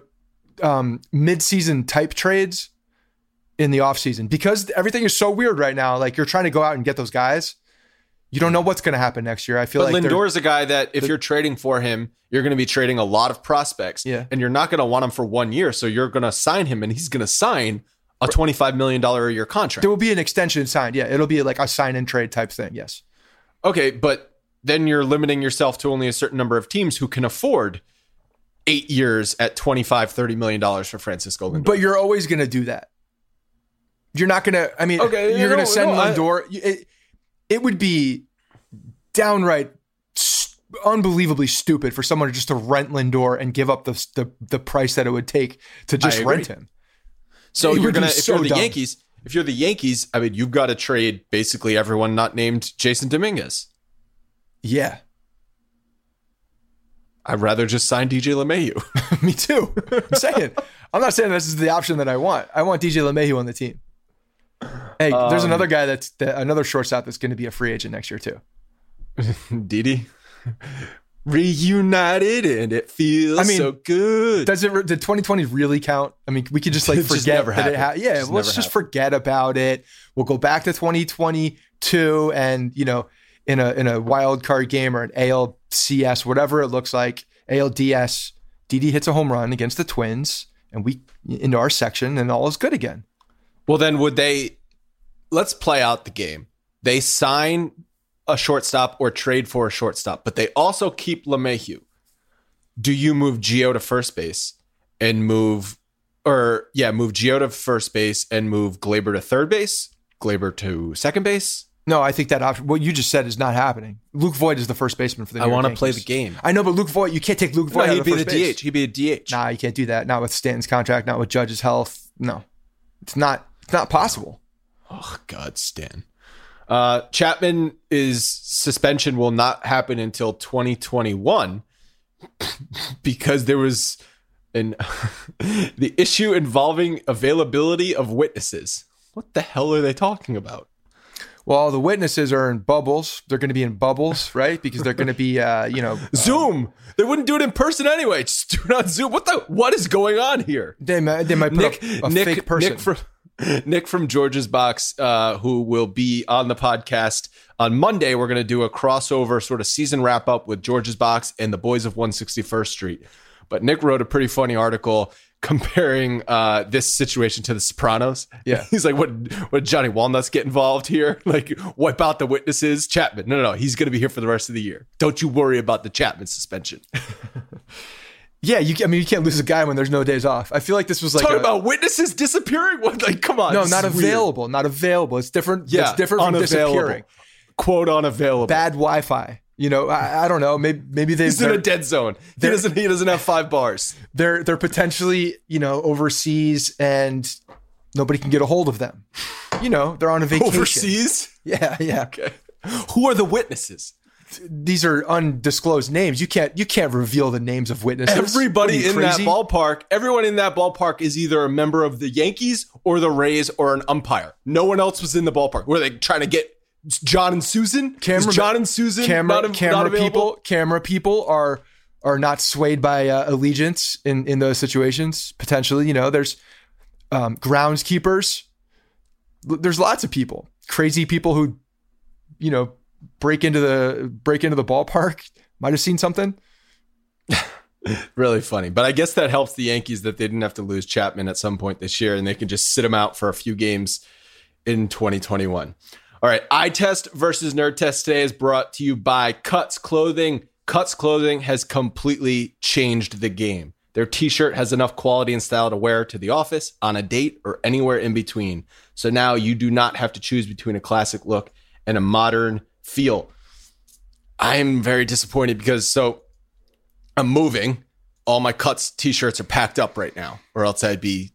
um, midseason type trades in the offseason because everything is so weird right now. Like you're trying to go out and get those guys. You don't know what's going to happen next year. I feel But like Lindor's a guy that if you're trading for him, you're going to be trading a lot of prospects. Yeah. And you're not going to want him for one year. So you're going to sign him and he's going to sign a $25 million a year contract. there will be an extension signed. Yeah, it'll be like a sign and trade type thing. Yes. Okay. But then you're limiting yourself to only a certain number of teams who can afford eight years at 25, 30 million dollars for Francisco Lindor. But you're always going to do that. You're not going to. I mean, Okay, you're going to send no, I- Lindor. It, it would be downright s- unbelievably stupid for someone just to rent Lindor and give up the the, the price that it would take to just rent him. so it you're going to, if you're the dumb. Yankees, if you're the Yankees, I mean, you've got to trade basically everyone not named Jasson Dominguez. Yeah, I'd rather just sign DJ LeMahieu. me too. I'm saying. I'm not saying this is the option that I want. I want DJ LeMahieu on the team. Hey, there's Um, another guy that's that, another shortstop that's going to be a free agent next year too. Didi. Reunited and it feels I mean, so good. Does it? Did 2020 really count? I mean, we could just like just forget never that it ha- Yeah, Just let's just happened. forget about it. We'll go back to 2022, and you know, in a in a wild card game or an ALCS, whatever it looks like, ALDS, Didi hits a home run against the Twins, and we into our section, and all is good again. Well, then would they? Let's play out the game. They sign a shortstop or trade for a shortstop, but they also keep LeMahieu. Do you move Gio to first base and move, or yeah, move Gio to first base and move Gleyber to third base, Gleyber to second base? No, I think that option. What you just said is not happening. Luke Voit is the first baseman for the. I New York want to play the game. I know, but Luke Voit, you can't take Luke Voit. No, he'd be the base. DH. He'd be a DH. Nah, you can't do that. Not with Stanton's contract. Not with Judge's health. No, it's not. It's not possible. Oh God, Stan. Uh, Chapman is suspension will not happen until 2021 because there was an the issue involving availability of witnesses. What the hell are they talking about? Well, the witnesses are in bubbles. They're going to be in bubbles, right? Because they're going to be, uh, you know, Zoom. They wouldn't do it in person anyway. Just do it on Zoom. What the? What is going on here? they might, they might put Nick, a, a Nick, fake person. Nick Nick from George's Box, uh, who will be on the podcast on Monday. We're going to do a crossover sort of season wrap up with George's Box and the Boys of 161st Street. But Nick wrote a pretty funny article comparing uh, this situation to The Sopranos. Yeah. he's like, "What? What? Johnny Walnuts get involved here? Like, wipe out the witnesses? Chapman? No, no, no. He's going to be here for the rest of the year. Don't you worry about the Chapman suspension." Yeah, you. I mean, you can't lose a guy when there's no days off. I feel like this was like Talking a- about witnesses disappearing. What? Like, come on. no, not weird. available. Not available. It's different. Yeah, it's different from unavailable. disappearing. Quote unavailable. Bad Wi-Fi. You know, I, I don't know. Maybe maybe they He's in a dead zone. He doesn't. He doesn't have five bars. they're they're potentially you know overseas and nobody can get a hold of them. You know, they're on a vacation. Overseas. Yeah, yeah. Okay. Who are the witnesses? These are undisclosed names. You can't you can't reveal the names of witnesses. Everybody in that ballpark, everyone in that ballpark is either a member of the Yankees or the Rays or an umpire. No one else was in the ballpark. Were they trying to get John and Susan? Camera- is John and Susan camera not, camera not people camera people are are not swayed by uh, allegiance in in those situations potentially you know there's um, groundskeepers there's lots of people crazy people who you know break into the break into the ballpark might have seen something Really funny. But I guess that helps the Yankees that they didn't have to lose Chapman at some point this year and they can just sit him out for a few games in 2021. All right. Eye test versus nerd test today is brought to you by Cuts Clothing. Cuts Clothing has completely changed the game. Their t shirt has enough quality and style to wear to the office, on a date, or anywhere in between. So now you do not have to choose between a classic look and a modern feel. I'm very disappointed because so I'm moving. All my Cuts t-shirts are packed up right now, or else I'd be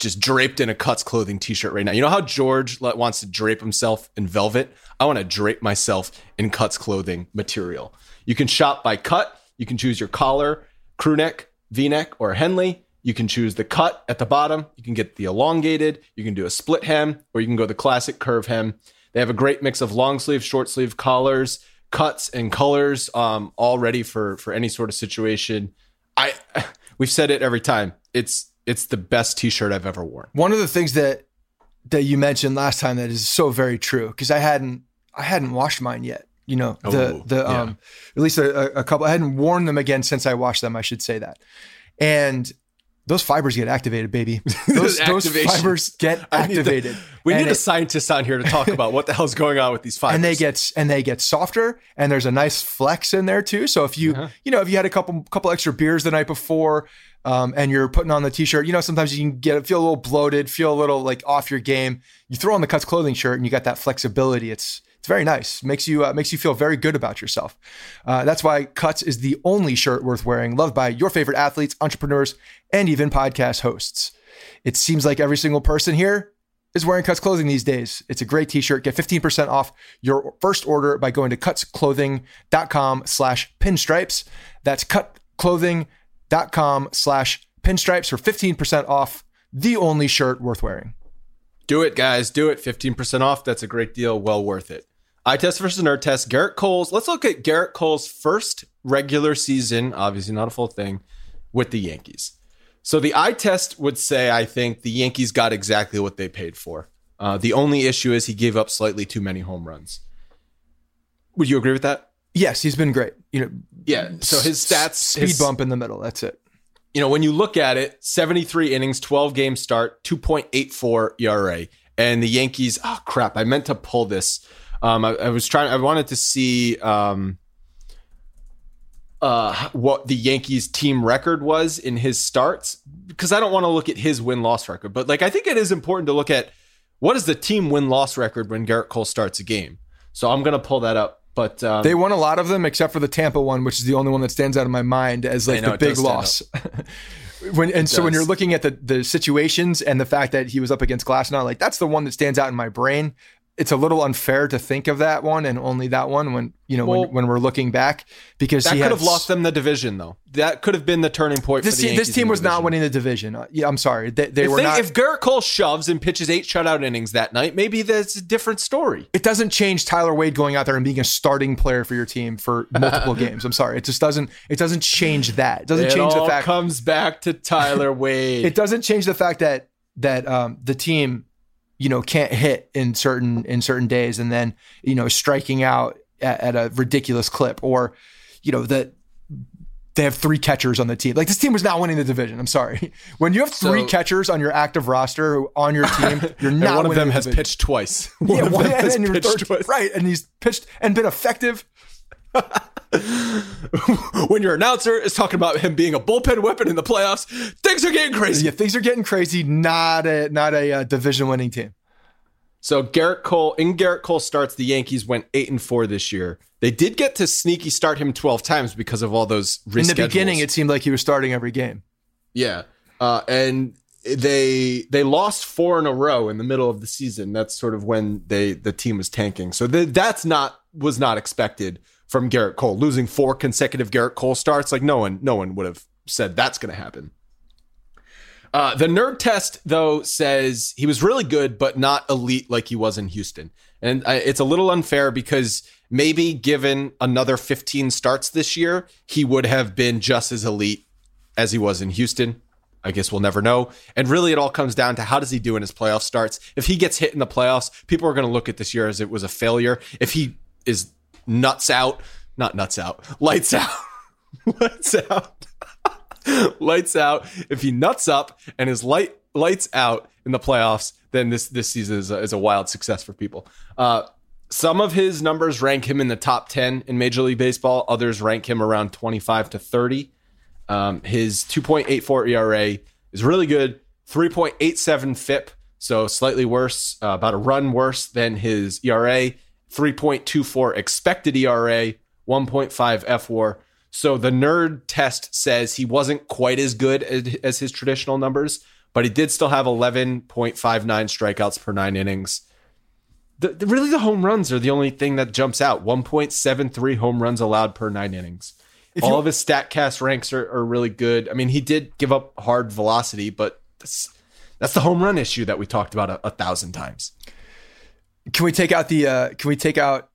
just draped in a Cuts clothing t-shirt right now. You know how George wants to drape himself in velvet? I want to drape myself in Cuts clothing material. You can shop by cut. You can choose your collar, crew neck, V-neck, or Henley. You can choose the cut at the bottom. You can get the elongated. You can do a split hem, or you can go the classic curve hem. They have a great mix of long sleeve, short sleeve collars, cuts, and colors, um, all ready for for any sort of situation. I we've said it every time. It's it's the best T-shirt I've ever worn. one of the things that that you mentioned last time that is so very true because I hadn't I hadn't washed mine yet. You know the Oh, the yeah. um at least a, a couple. I hadn't worn them again since I washed them. I should say that, and those fibers get activated, baby. Those, those fibers get I need the- activated. we And need a scientist on here to talk about what the hell's going on with these fibers. and they get and they get softer and there's a nice flex in there too so if you Uh-huh. you know if you had a couple couple extra beers the night before um, and you're putting on the t-shirt you know sometimes you can get feel a little bloated feel a little like off your game you throw on the cuts clothing shirt and you got that flexibility it's it's very nice makes you uh, makes you feel very good about yourself uh, that's why cuts is the only shirt worth wearing loved by your favorite athletes entrepreneurs and even podcast hosts it seems like every single person here is wearing Cuts clothing these days. It's a great t-shirt. Get 15% off your first order by going to cutsclothing.com slash pinstripes. That's cutclothing.com slash pinstripes for 15% off the only shirt worth wearing. Do it, guys. Do it. 15% off. That's a great deal. Well worth it. Eye test versus nerd test. Gerrit Cole's. Let's look at Gerrit Cole's first regular season, obviously not a full thing, with the Yankees. So the eye test would say, I think the Yankees got exactly what they paid for. Uh, the only issue is he gave up slightly too many home runs. Would you agree with that? Yes, he's been great. You know, Yeah. So his stats, speed his- bump in the middle. That's it. you know, when you look at it, 73 innings, 12 game start, 2.84 ERA. And the Yankees, oh crap, I meant to pull this. Um, I, I was trying, I wanted to see um, uh, what the Yankees team record was in his starts because I don't want to look at his win loss record. But like, I think it is important to look at what is the team win loss record when Gerrit Cole starts a game. So I'm going to pull that up. But um, They won a lot of them except for the Tampa one, which is the only one that stands out in my mind as like know, the big loss. when and so when you're looking at the the situations and the fact that he was up against Glasnow, like that's the one that stands out in my brain. It's a little unfair to think of that one and only that one when you know Well, when, when we're looking back because that could have lost them the division, though. That could have been the turning point. This for the team, this team was not winning the division. Uh, yeah, I'm sorry, they, they if, were they- not. if Gerrit Cole shoves and pitches eight shutout innings that night, maybe that's a different story. it doesn't change Tyler Wade going out there and being a starting player for your team for multiple games. I'm sorry, it just doesn't. It doesn't change that. It doesn't it change the fact. comes back to Tyler Wade. it doesn't change the fact that that um, the team, you know, can't hit in certain in certain days, and then you know striking out at, at a ridiculous clip, or you know that they have three catchers on the team. Like this team was not winning the division. I'm sorry. When you have three So- catchers on your active roster on your team, you're And not. one of them the has pitched twice. One Yeah, of one, them has and your pitched third, twice. right, and he's pitched and been effective. when your announcer is talking about him being a bullpen weapon in the playoffs, things are getting crazy. Yeah, things are getting crazy. Not a not a uh, division winning team. So Gerrit Cole in Gerrit Cole starts. The Yankees went eight and four this year. They did get to sneaky start him twelve times because of all those. In the beginning, it seemed like he was starting every game. Yeah, uh, and they they lost four in a row in the middle of the season. That's sort of when they the team was tanking. So the, that's not was not expected from Gerrit Cole losing four consecutive Gerrit Cole starts. Like no one no one would have said that's going to happen. Uh, the nerd test, though, says he was really good, but not elite like he was in Houston. And it's a little unfair because maybe given another 15 starts this year, he would have been just as elite as he was in Houston. I guess we'll never know. And really, it all comes down to how does he do in his playoff starts. If he gets hit in the playoffs, people are going to look at this year as it was a failure. If he is nuts out, not nuts out, lights out, lights out lights out. If he nuts up and his light lights out in the playoffs, then this this season is a, is a wild success for people. Uh, some of his numbers rank him in the top 10 in Major League Baseball. Others rank him around 25 to 30. Um, his 2.84 ERA is really good. 3.87 FIP, so slightly worse, uh, about a run worse than his ERA. 3.24 expected ERA, 1.5 fWAR. So the nerd test says he wasn't quite as good as, as his traditional numbers, but he did still have 11.59 strikeouts per nine innings. The, the, really, the home runs are the only thing that jumps out 1.73 home runs allowed per nine innings. If All you, of his StatCast ranks are, are really good. I mean, he did give up hard velocity, but that's, that's the home run issue that we talked about a, a thousand times. Can we take out the? Uh, can we take out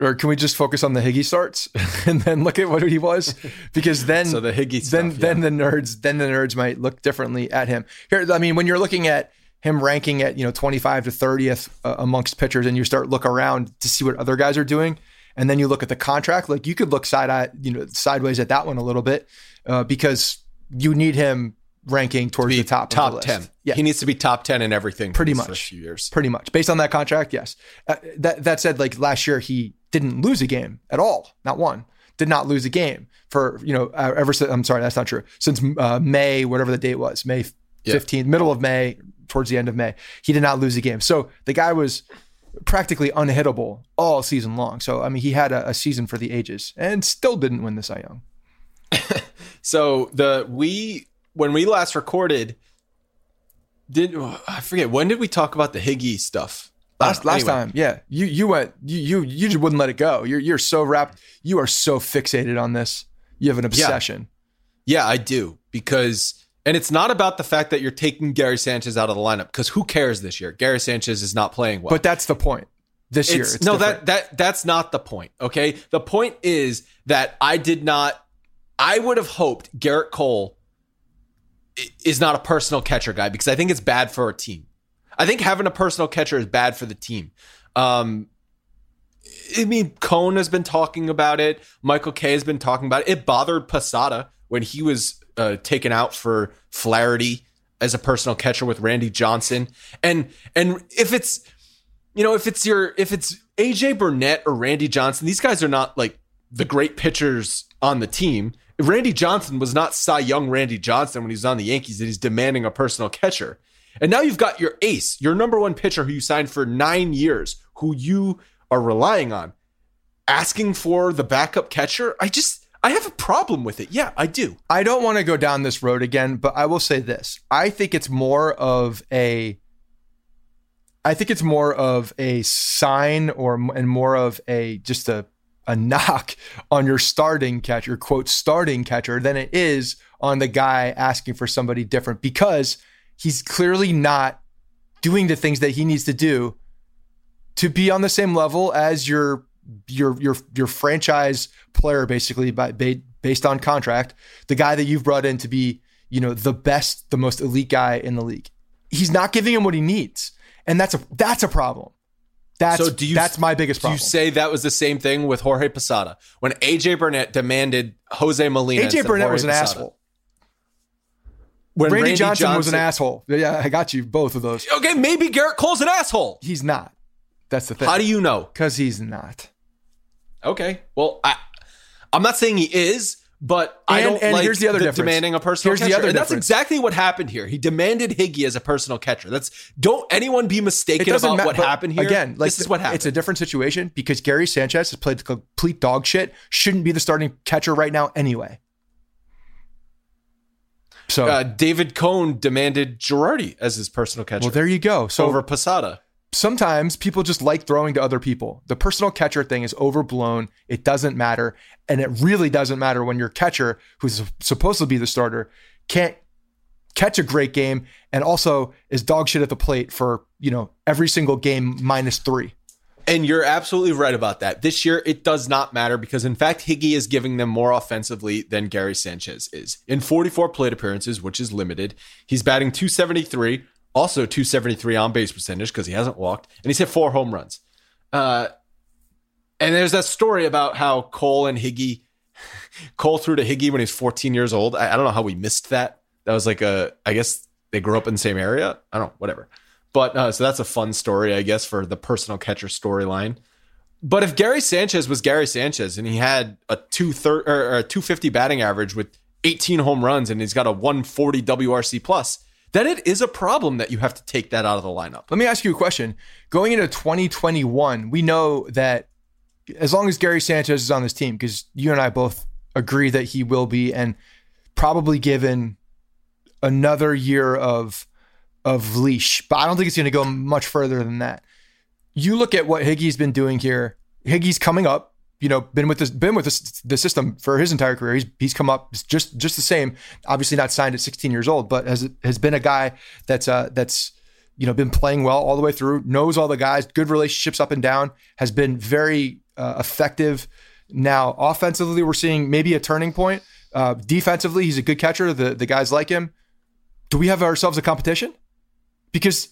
or can we just focus on the Higgy starts and then look at what he was? Because then, so the Higgy, stuff, then yeah. then the nerds, then the nerds might look differently at him. Here, I mean, when you're looking at him ranking at you know 25 to 30th uh, amongst pitchers, and you start look around to see what other guys are doing, and then you look at the contract, like you could look side eye, you know, sideways at that one a little bit uh, because you need him ranking towards the top top the ten. Yeah, he needs to be top ten in everything. Pretty much. few years. Pretty much based on that contract. Yes. Uh, that that said, like last year he didn't lose a game at all, not one. Did not lose a game for you know uh, ever since. I'm sorry, that's not true. Since uh, May, whatever the date was, May 15th, yeah. middle of May, towards the end of May, he did not lose a game. So the guy was practically unhittable all season long. So I mean, he had a, a season for the ages and still didn't win the Cy Young. so the we when we last recorded, did I forget when did we talk about the Higgy stuff? Last last anyway. time, yeah. You you went you you you just wouldn't let it go. You're you're so wrapped. You are so fixated on this. You have an obsession. Yeah, yeah I do because. And it's not about the fact that you're taking Gary Sanchez out of the lineup because who cares this year? Gary Sanchez is not playing well. But that's the point. This it's, year, it's no, different. that that that's not the point. Okay, the point is that I did not. I would have hoped Gerrit Cole is not a personal catcher guy because I think it's bad for a team. I think having a personal catcher is bad for the team. Um, I mean, Cone has been talking about it. Michael Kay has been talking about it. It bothered Posada when he was uh, taken out for Flaherty as a personal catcher with Randy Johnson. And and if it's you know if it's your if it's AJ Burnett or Randy Johnson, these guys are not like the great pitchers on the team. Randy Johnson was not Cy Young Randy Johnson when he was on the Yankees and he's demanding a personal catcher. And now you've got your ace, your number one pitcher who you signed for nine years, who you are relying on, asking for the backup catcher. I just, I have a problem with it. Yeah, I do. I don't want to go down this road again, but I will say this. I think it's more of a, I think it's more of a sign or, and more of a, just a, a knock on your starting catcher, quote, starting catcher, than it is on the guy asking for somebody different because he's clearly not doing the things that he needs to do to be on the same level as your your your your franchise player basically by based on contract the guy that you've brought in to be you know the best the most elite guy in the league. He's not giving him what he needs. And that's a that's a problem that's so do you, that's my biggest problem. Do you say that was the same thing with Jorge Posada when AJ Burnett demanded Jose Molina? AJ Burnett was an Posada. asshole when Randy, Randy Johnson, Johnson, was an asshole. Yeah, I got you both of those. Okay, maybe Gerrit Cole's an asshole. He's not. That's the thing. How do you know? Because he's not. Okay. Well, I I'm not saying he is, But I don't and like here's the other difference. demanding a personal Here's the other and that's difference. exactly what happened here. He demanded Higgy as a personal catcher. That's don't anyone be mistaken about ma- what happened here. Again, like this is what happened. It's a different situation because Gary Sanchez has played complete dog shit. Shouldn't be the starting catcher right now anyway. So uh, David Cone demanded Girardi as his personal catcher well, there you go. So over Posada. Sometimes people just like throwing to other people. The personal catcher thing is overblown. It doesn't matter. And it really doesn't matter when your catcher, who's supposed to be the starter, can't catch a great game and also is dog shit at the plate for, you know, every single game minus three. And you're absolutely right about that. This year, it does not matter because, in fact, Higgy is giving them more offensively than Gary Sanchez is. In 44 plate appearances, which is limited, he's batting 273, also 273 on base percentage because he hasn't walked, and he's hit four home runs. Uh, and there's that story about how Cole and Higgy, Cole threw to Higgy when he was 14 years old. I, I don't know how we missed that. That was like a, I guess they grew up in the same area. I don't know, whatever. But uh, so that's a fun story, I guess, for the personal catcher storyline. But if Gary Sanchez was Gary Sanchez and he had a two thir- or a 250 batting average with 18 home runs and he's got a 140 WRC plus, then it is a problem that you have to take that out of the lineup. Let me ask you a question. Going into 2021, we know that as long as Gary Sanchez is on this team, because you and I both agree that he will be, and probably given another year of of leash, but I don't think it's going to go much further than that. You look at what Higgy's been doing here. Higgy's coming up. You know, been with this, been with this, the system for his entire career. He's he's come up just just the same. Obviously, not signed at 16 years old, but has has been a guy that's uh that's you know been playing well all the way through. Knows all the guys. Good relationships up and down. Has been very uh, effective. Now, offensively, we're seeing maybe a turning point. Uh, defensively, he's a good catcher. The the guys like him. Do we have ourselves a competition? Because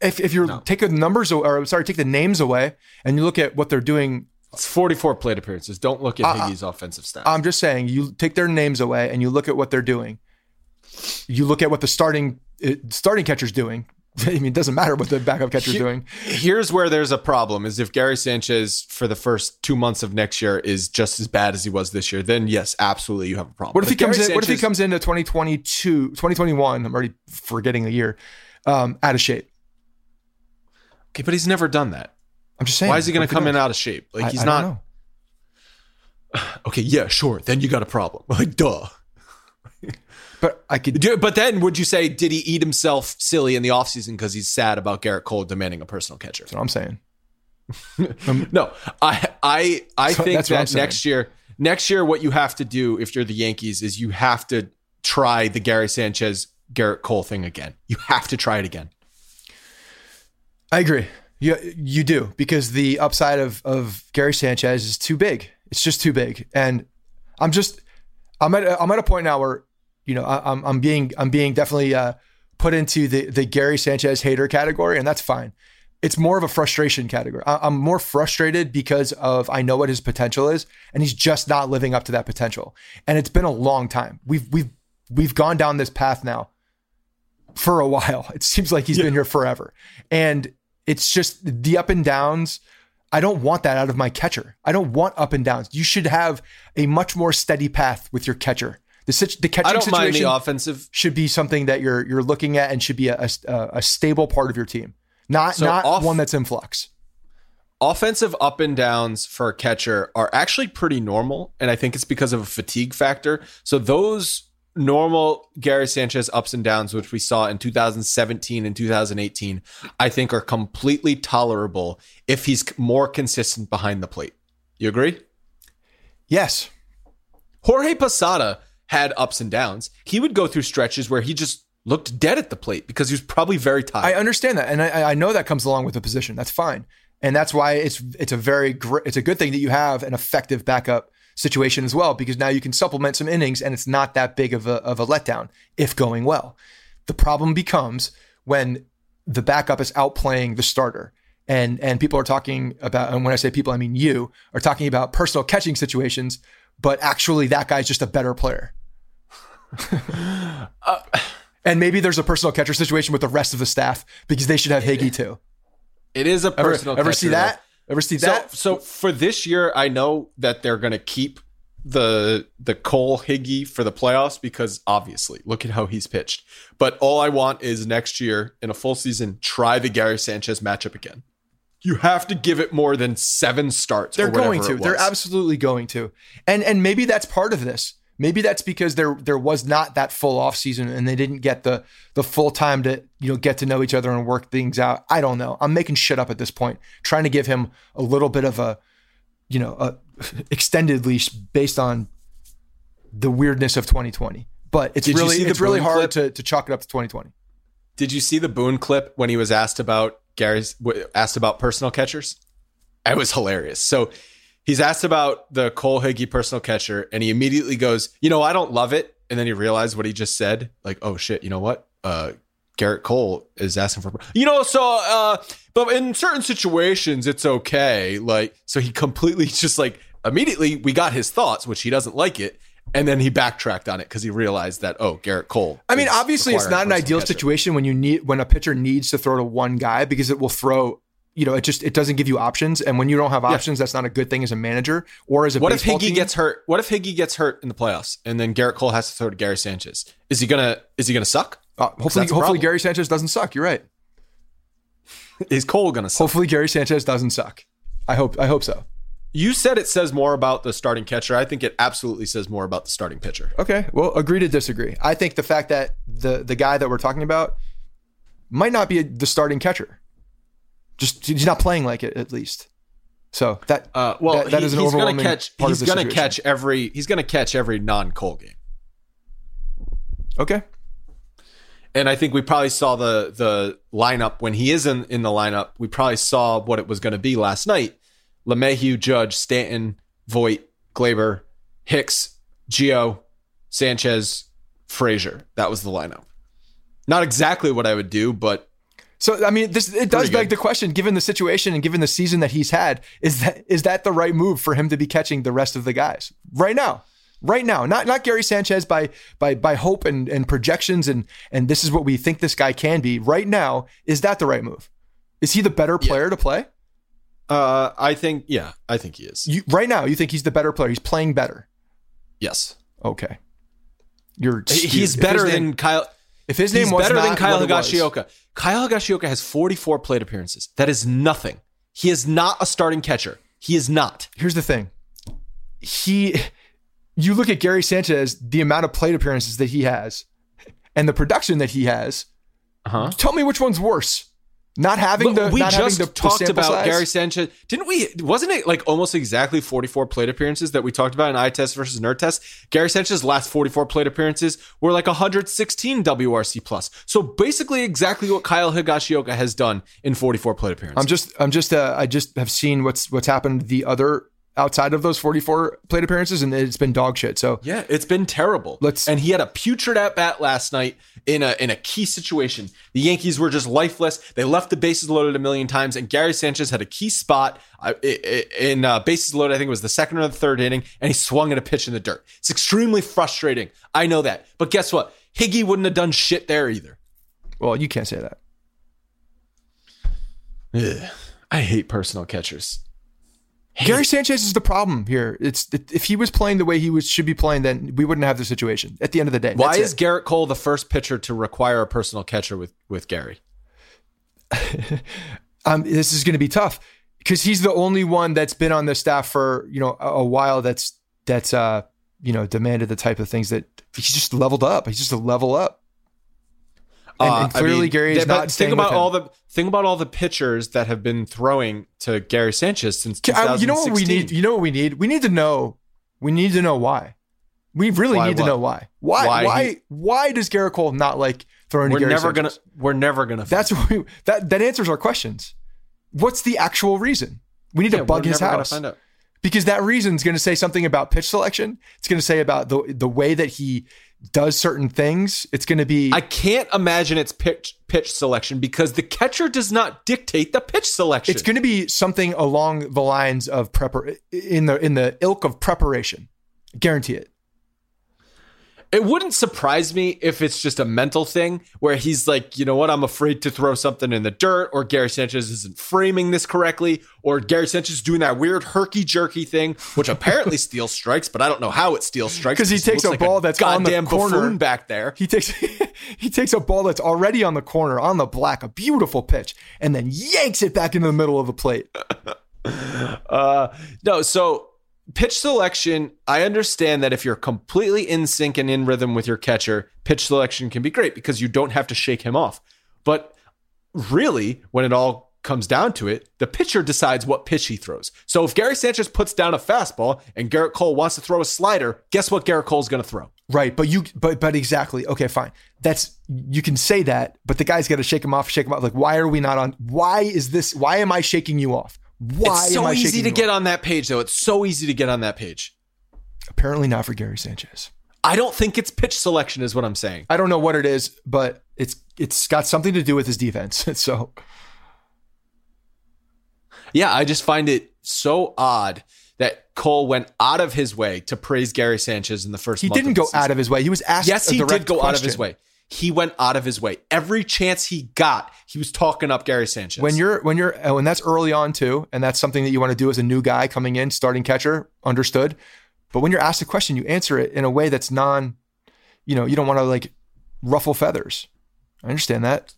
if if you No. take the numbers or sorry, take the names away, and you look at what they're doing It's 44 plate appearances. Don't look at Uh, Higgy's offensive stats. I'm just saying, you take their names away and you look at what they're doing. You look at what the starting uh, starting catcher's doing. I mean, it doesn't matter what the backup catcher's Here- doing. Here's where there's a problem: is if Gary Sanchez for the first two months of next year is just as bad as he was this year, then yes, absolutely, you have a problem. What if he comes in? Gary What if he comes into 2022, 2021? I'm already forgetting the year. Um, out of shape. Okay, but he's never done that. I'm just saying. Why is he going to come in out of shape? Like I- he's I don't Okay, yeah, sure. Then you got a problem. Like, duh. But I could. Do- But then, would you say did he eat himself silly in the offseason because he's sad about Gerrit Cole demanding a personal catcher? That's what I'm saying. No, I I I So think that's what I'm that next year, next year, what you have to do if you're the Yankees is you have to try the Gary Sanchez Gerrit Cole thing again. You have to try it again. I agree. You you do because the upside of of Gary Sanchez is too big. It's just too big, and I'm just I'm at a, I'm at a point now where you know I, I'm I'm being I'm being definitely uh, put into the the Gary Sanchez hater category, and that's fine. It's more of a frustration category. I, I'm more frustrated because of I know what his potential is, and he's just not living up to that potential. And it's been a long time. We've we've we've gone down this path now for a while. It seems like he's been here forever. And it's just the up and downs. I don't want that out of my catcher. I don't want up and downs. You should have a much more steady path with your catcher. The, situ- the catching I don't mind situation the offensive. should be something that you're you're looking at and should be a, a, a stable part of your team, not So not off- one that's in flux. Offensive up and downs for a catcher are actually pretty normal, and I think it's because of a fatigue factor. So those normal Gary Sanchez ups and downs, which we saw in 2017 and 2018, I think are completely tolerable if he's more consistent behind the plate. You agree? Yes, Jorge Posada had ups and downs. He would go through stretches where he just looked dead at the plate because he was probably very tired. I understand that, and I, I know that comes along with the position. That's fine, and that's why it's it's a very gr- it's a good thing that you have an effective backup situation as well because now you can supplement some innings, and it's not that big of a of a letdown if going well. The problem becomes when the backup is outplaying the starter. And, and people are talking about, and when I say people, I mean you, are talking about personal catching situations, but actually that guy's just a better player. Uh, and maybe there's a personal catcher situation with the rest of the staff because they should have Higgy too. it is a personal. ever catcher, see that? Ever see that? So, so for this year, I know that they're going to keep the the Cole Higgy for the playoffs because obviously look at how he's pitched. But all I want is next year in a full season, try the Gary Sanchez matchup again. You have to give it more than seven starts. They're going to. They're absolutely going to. And and maybe that's part of this. Maybe that's because there there was not that full off season and they didn't get the the full time to you know get to know each other and work things out. I don't know. I'm making shit up at this point, trying to give him a little bit of a you know a extended leash based on the weirdness of 2020. But it's Did really it's really hard clip? to to chalk it up to 2020. Did you see the Boone clip when he was asked about Gary's asked about personal catchers? It was hilarious. So he's asked about the Cole Higgy personal catcher, and he immediately goes, "You know, I don't love it." And then he realized what he just said, like, "Oh shit, you know what? Uh, Gerrit Cole is asking for, you know, so, uh, but in certain situations, it's okay. Like, so he completely just like immediately we got his thoughts, which he doesn't like it. And then he backtracked on it because he realized that, oh, Gerrit Cole. I mean, obviously, it's not an ideal catcher. situation when you need when a pitcher needs to throw to one guy because it will throw. You know, it just it doesn't give you options, and when you don't have options, that's not a good thing as a manager or as a. What if Higgy team. gets hurt? What if Higgy gets hurt in the playoffs and then Gerrit Cole has to throw to Gary Sanchez? Is he gonna is he gonna suck? Uh, hopefully, hopefully. Gary Sanchez doesn't suck. You're right. Is Cole gonna suck? Hopefully, Gary Sanchez doesn't suck. I hope. I hope so. You said it says more about the starting catcher. I think it absolutely says more about the starting pitcher. Okay. Well, agree to disagree. I think the fact that the the guy that we're talking about might not be the starting catcher. Just he's not playing like it at least. So that Uh, well, that, that he- is an he's gonna overwhelming catch. part He's gonna catch every. He's gonna catch every non Cole game. Okay. And I think we probably saw the the lineup when he is in, in the lineup. We probably saw what it was going to be last night. LeMahieu, Judge, Stanton, Voit, Gleyber, Hicks, Gio, Sanchez, Frazier. That was the lineup. Not exactly what I would do, but So I mean, this it does Pretty beg good. the question, given the situation and given the season that he's had, is that is that the right move for him to be catching the rest of the guys right now? Right now, not not Gary Sanchez by by by hope and, and projections and and this is what we think this guy can be. Right now, is that the right move? Is he the better player to play? uh, I think yeah, I think he is. You, right now, you think he's the better player? He's playing better. Yes, Okay, you're he's better than Kyle. If his name He's was better than Kyle. Higashioka. Kyle Higashioka has 44 plate appearances. That is nothing. He is not a starting catcher. He is not. here's the thing. He, you look at Gary Sanchez, the amount of plate appearances that he has, and the production that he has. Uh-huh. Tell me which one's worse. Not having the we just the, the talked sample about size? Gary Sanchez. Didn't we? Wasn't it like almost exactly 44 plate appearances that we talked about in eye test versus nerd test? Gary Sanchez's last 44 plate appearances were like 116 WRC plus. So basically exactly what Kyle Higashioka has done in 44 plate appearances. I'm just I'm just uh, I just have seen what's what's happened the other outside of those 44 plate appearances, and it's been dog shit. So Yeah, it's been terrible. Let's- and he had a putrid at bat last night in a in a key situation. The Yankees were just lifeless. They left the bases loaded a million times, and Gary Sanchez had a key spot uh, in uh, bases loaded. I think it was the second or the third inning, and he swung at a pitch in the dirt. It's extremely frustrating. I know that, but guess what? Higgy wouldn't have done shit there either. well, you can't say that. Ugh. I hate personal catchers. Gary Sanchez is the problem here. It's if he was playing the way he was should be playing, then we wouldn't have the situation. At the end of the day, Why is it. Gerrit Cole the first pitcher to require a personal catcher with with Gary? um, this is going to be tough because he's the only one that's been on the staff for you know a, a while. That's that's uh you know demanded the type of things that he's just leveled up. He's just a level up. And, Uh, and clearly, I mean, Gary's th- not think about all the think about all the pitchers that have been throwing to Gary Sanchez since 2016. You know what we need? You know what we need? We need to know. We need to know why. We really Why need to know why. Why? Why Why? he- Why, does Gerrit Cole not like throwing We're to Gary never Sanchez? gonna. We're never gonna. That's what we, that that answers our questions. What's the actual reason? We need Yeah, to bug his house because that reason is going to say something about pitch selection. It's going to say about the the way that he does certain things. It's going to be I can't imagine it's pitch pitch selection because the catcher does not dictate the pitch selection. it's going to be something along the lines of prepar in the in the ilk of preparation. Guarantee it. It wouldn't surprise me if it's just a mental thing where he's like, you know what, I'm afraid to throw something in the dirt, or Gary Sanchez isn't framing this correctly, or Gary Sanchez is doing that weird herky jerky thing, which apparently steals strikes, but I don't know how it steals strikes because he takes a like ball that's on the corner back there. He takes he takes a ball that's already on the corner on the black, a beautiful pitch, and then yanks it back into the middle of the plate. Uh, no, so pitch selection, I understand that if you're completely in sync and in rhythm with your catcher, pitch selection can be great because you don't have to shake him off. But really, when it all comes down to it, the pitcher decides what pitch he throws. So if Gary Sanchez puts down a fastball and Gerrit Cole wants to throw a slider, guess what Gerrit Cole's going to throw? Right, but you but but exactly. Okay, fine. That's you can say that, but the guy's got to shake him off, shake him off. Like, why are we not on? Why is this? Why am I shaking you off? Why it's so easy to get on that page, though. It's so easy to get on that page. Apparently not for Gary Sanchez. I don't think it's pitch selection, is what I'm saying. I don't know what it is, but it's it's got something to do with his defense. so Yeah, I just find it so odd that Cole went out of his way to praise Gary Sanchez in the first. he didn't go season. out of his way. He was asked. Yes, a he did go out of his way. He went out of his way. Every chance he got, he was talking up Gary Sanchez. When you're when you're when that's early on too, and that's something that you want to do as a new guy coming in, starting catcher, understood. But when you're asked a question, you answer it in a way that's non, you know, you don't want to like ruffle feathers. I understand that.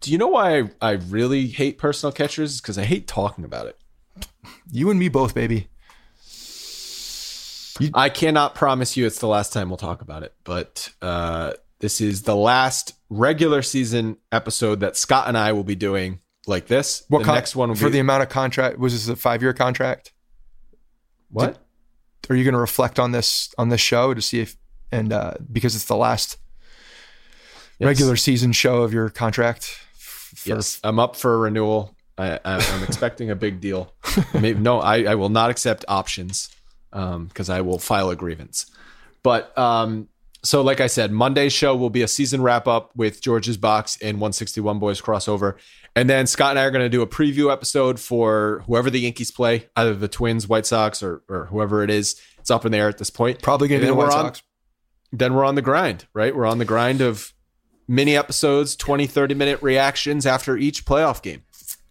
do you know why I, I really hate personal catchers? Because I hate talking about it. You and me both, baby. I cannot promise you it's the last time we'll talk about it, but uh, this is the last regular season episode that Scott and I will be doing like this. What the con- next one will for be the amount of contract was this a five year contract? what? Are you going to reflect on this on this show to see if and uh, because it's the last Yes. regular season show of your contract? for- Yes, I'm up for renewal. I, I'm expecting a big deal. Maybe, no, I, I will not accept options because I will file a grievance. But um, so, like I said, Monday's show will be a season wrap up with George's box and 161 Boys crossover. And then Scott and I are going to do a preview episode for whoever the Yankees play, either the Twins, White Sox, or, or whoever it is. It's up in the air at this point. Probably going to be the White on- Sox. Then we're on the grind, right? We're on the grind of mini episodes, 20, 30 minute reactions after each playoff game.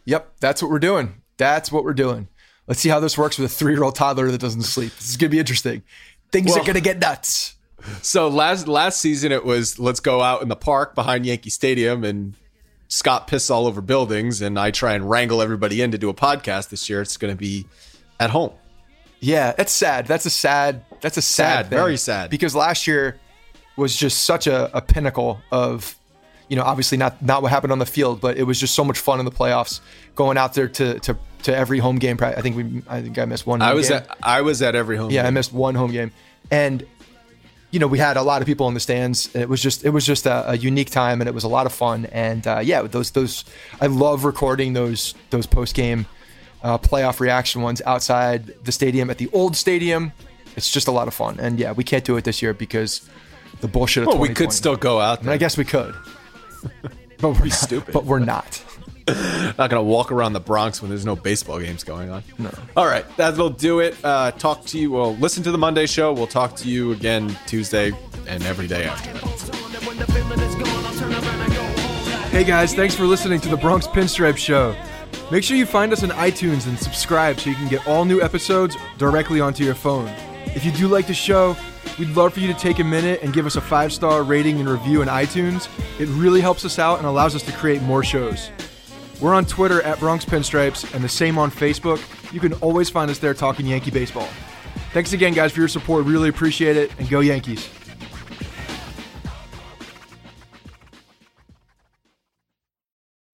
Yep, that's what we're doing. That's what we're doing. Let's see how this works with a three year old toddler that doesn't sleep. This is going to be interesting. Things are going to get nuts. So last last season it was let's go out in the park behind Yankee Stadium and Scott piss all over buildings and I try and wrangle everybody in to do a podcast this year. It's going to be at home. Yeah, that's sad. That's a sad. That's a sad. Sad, thing. very sad. Because last year was just such a, a pinnacle of, you know, obviously not not what happened on the field, but it was just so much fun in the playoffs. Going out there to to, to every home game. I think we. I think I missed one. I home was game. at I was at every home. Yeah, I missed one home game, and you know we had a lot of people in the stands. And it was just it was just a, a unique time, and it was a lot of fun. And uh, yeah, those those I love recording those those post game uh, playoff reaction ones outside the stadium at the old stadium. It's just a lot of fun. And yeah, we can't do it this year because the bullshit. Of Well, we could still go out. I guess we could, but we're not, stupid. But we're not. not going to walk around the Bronx when there's no baseball games going on. No. All right, that'll do it. Uh, talk to you. Well, listen to the Monday show. We'll talk to you again Tuesday and every day after that. Hey guys, thanks for listening to the Bronx Pinstripe Show. Make sure you find us on iTunes and subscribe so you can get all new episodes directly onto your phone. If you do like the show, we'd love for you to take a minute and give us a five star rating and review in iTunes. It really helps us out and allows us to create more shows. We're on Twitter at Bronx Pinstripes and the same on Facebook. You can always find us there talking Yankee baseball. Thanks again, guys, for your support. Really appreciate it, and go Yankees.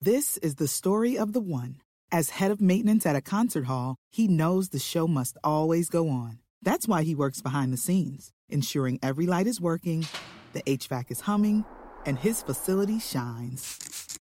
This is the story of the one. As head of maintenance at a concert hall, he knows the show must always go on. That's why he works behind the scenes, ensuring every light is working, the HVAC is humming, and his facility shines.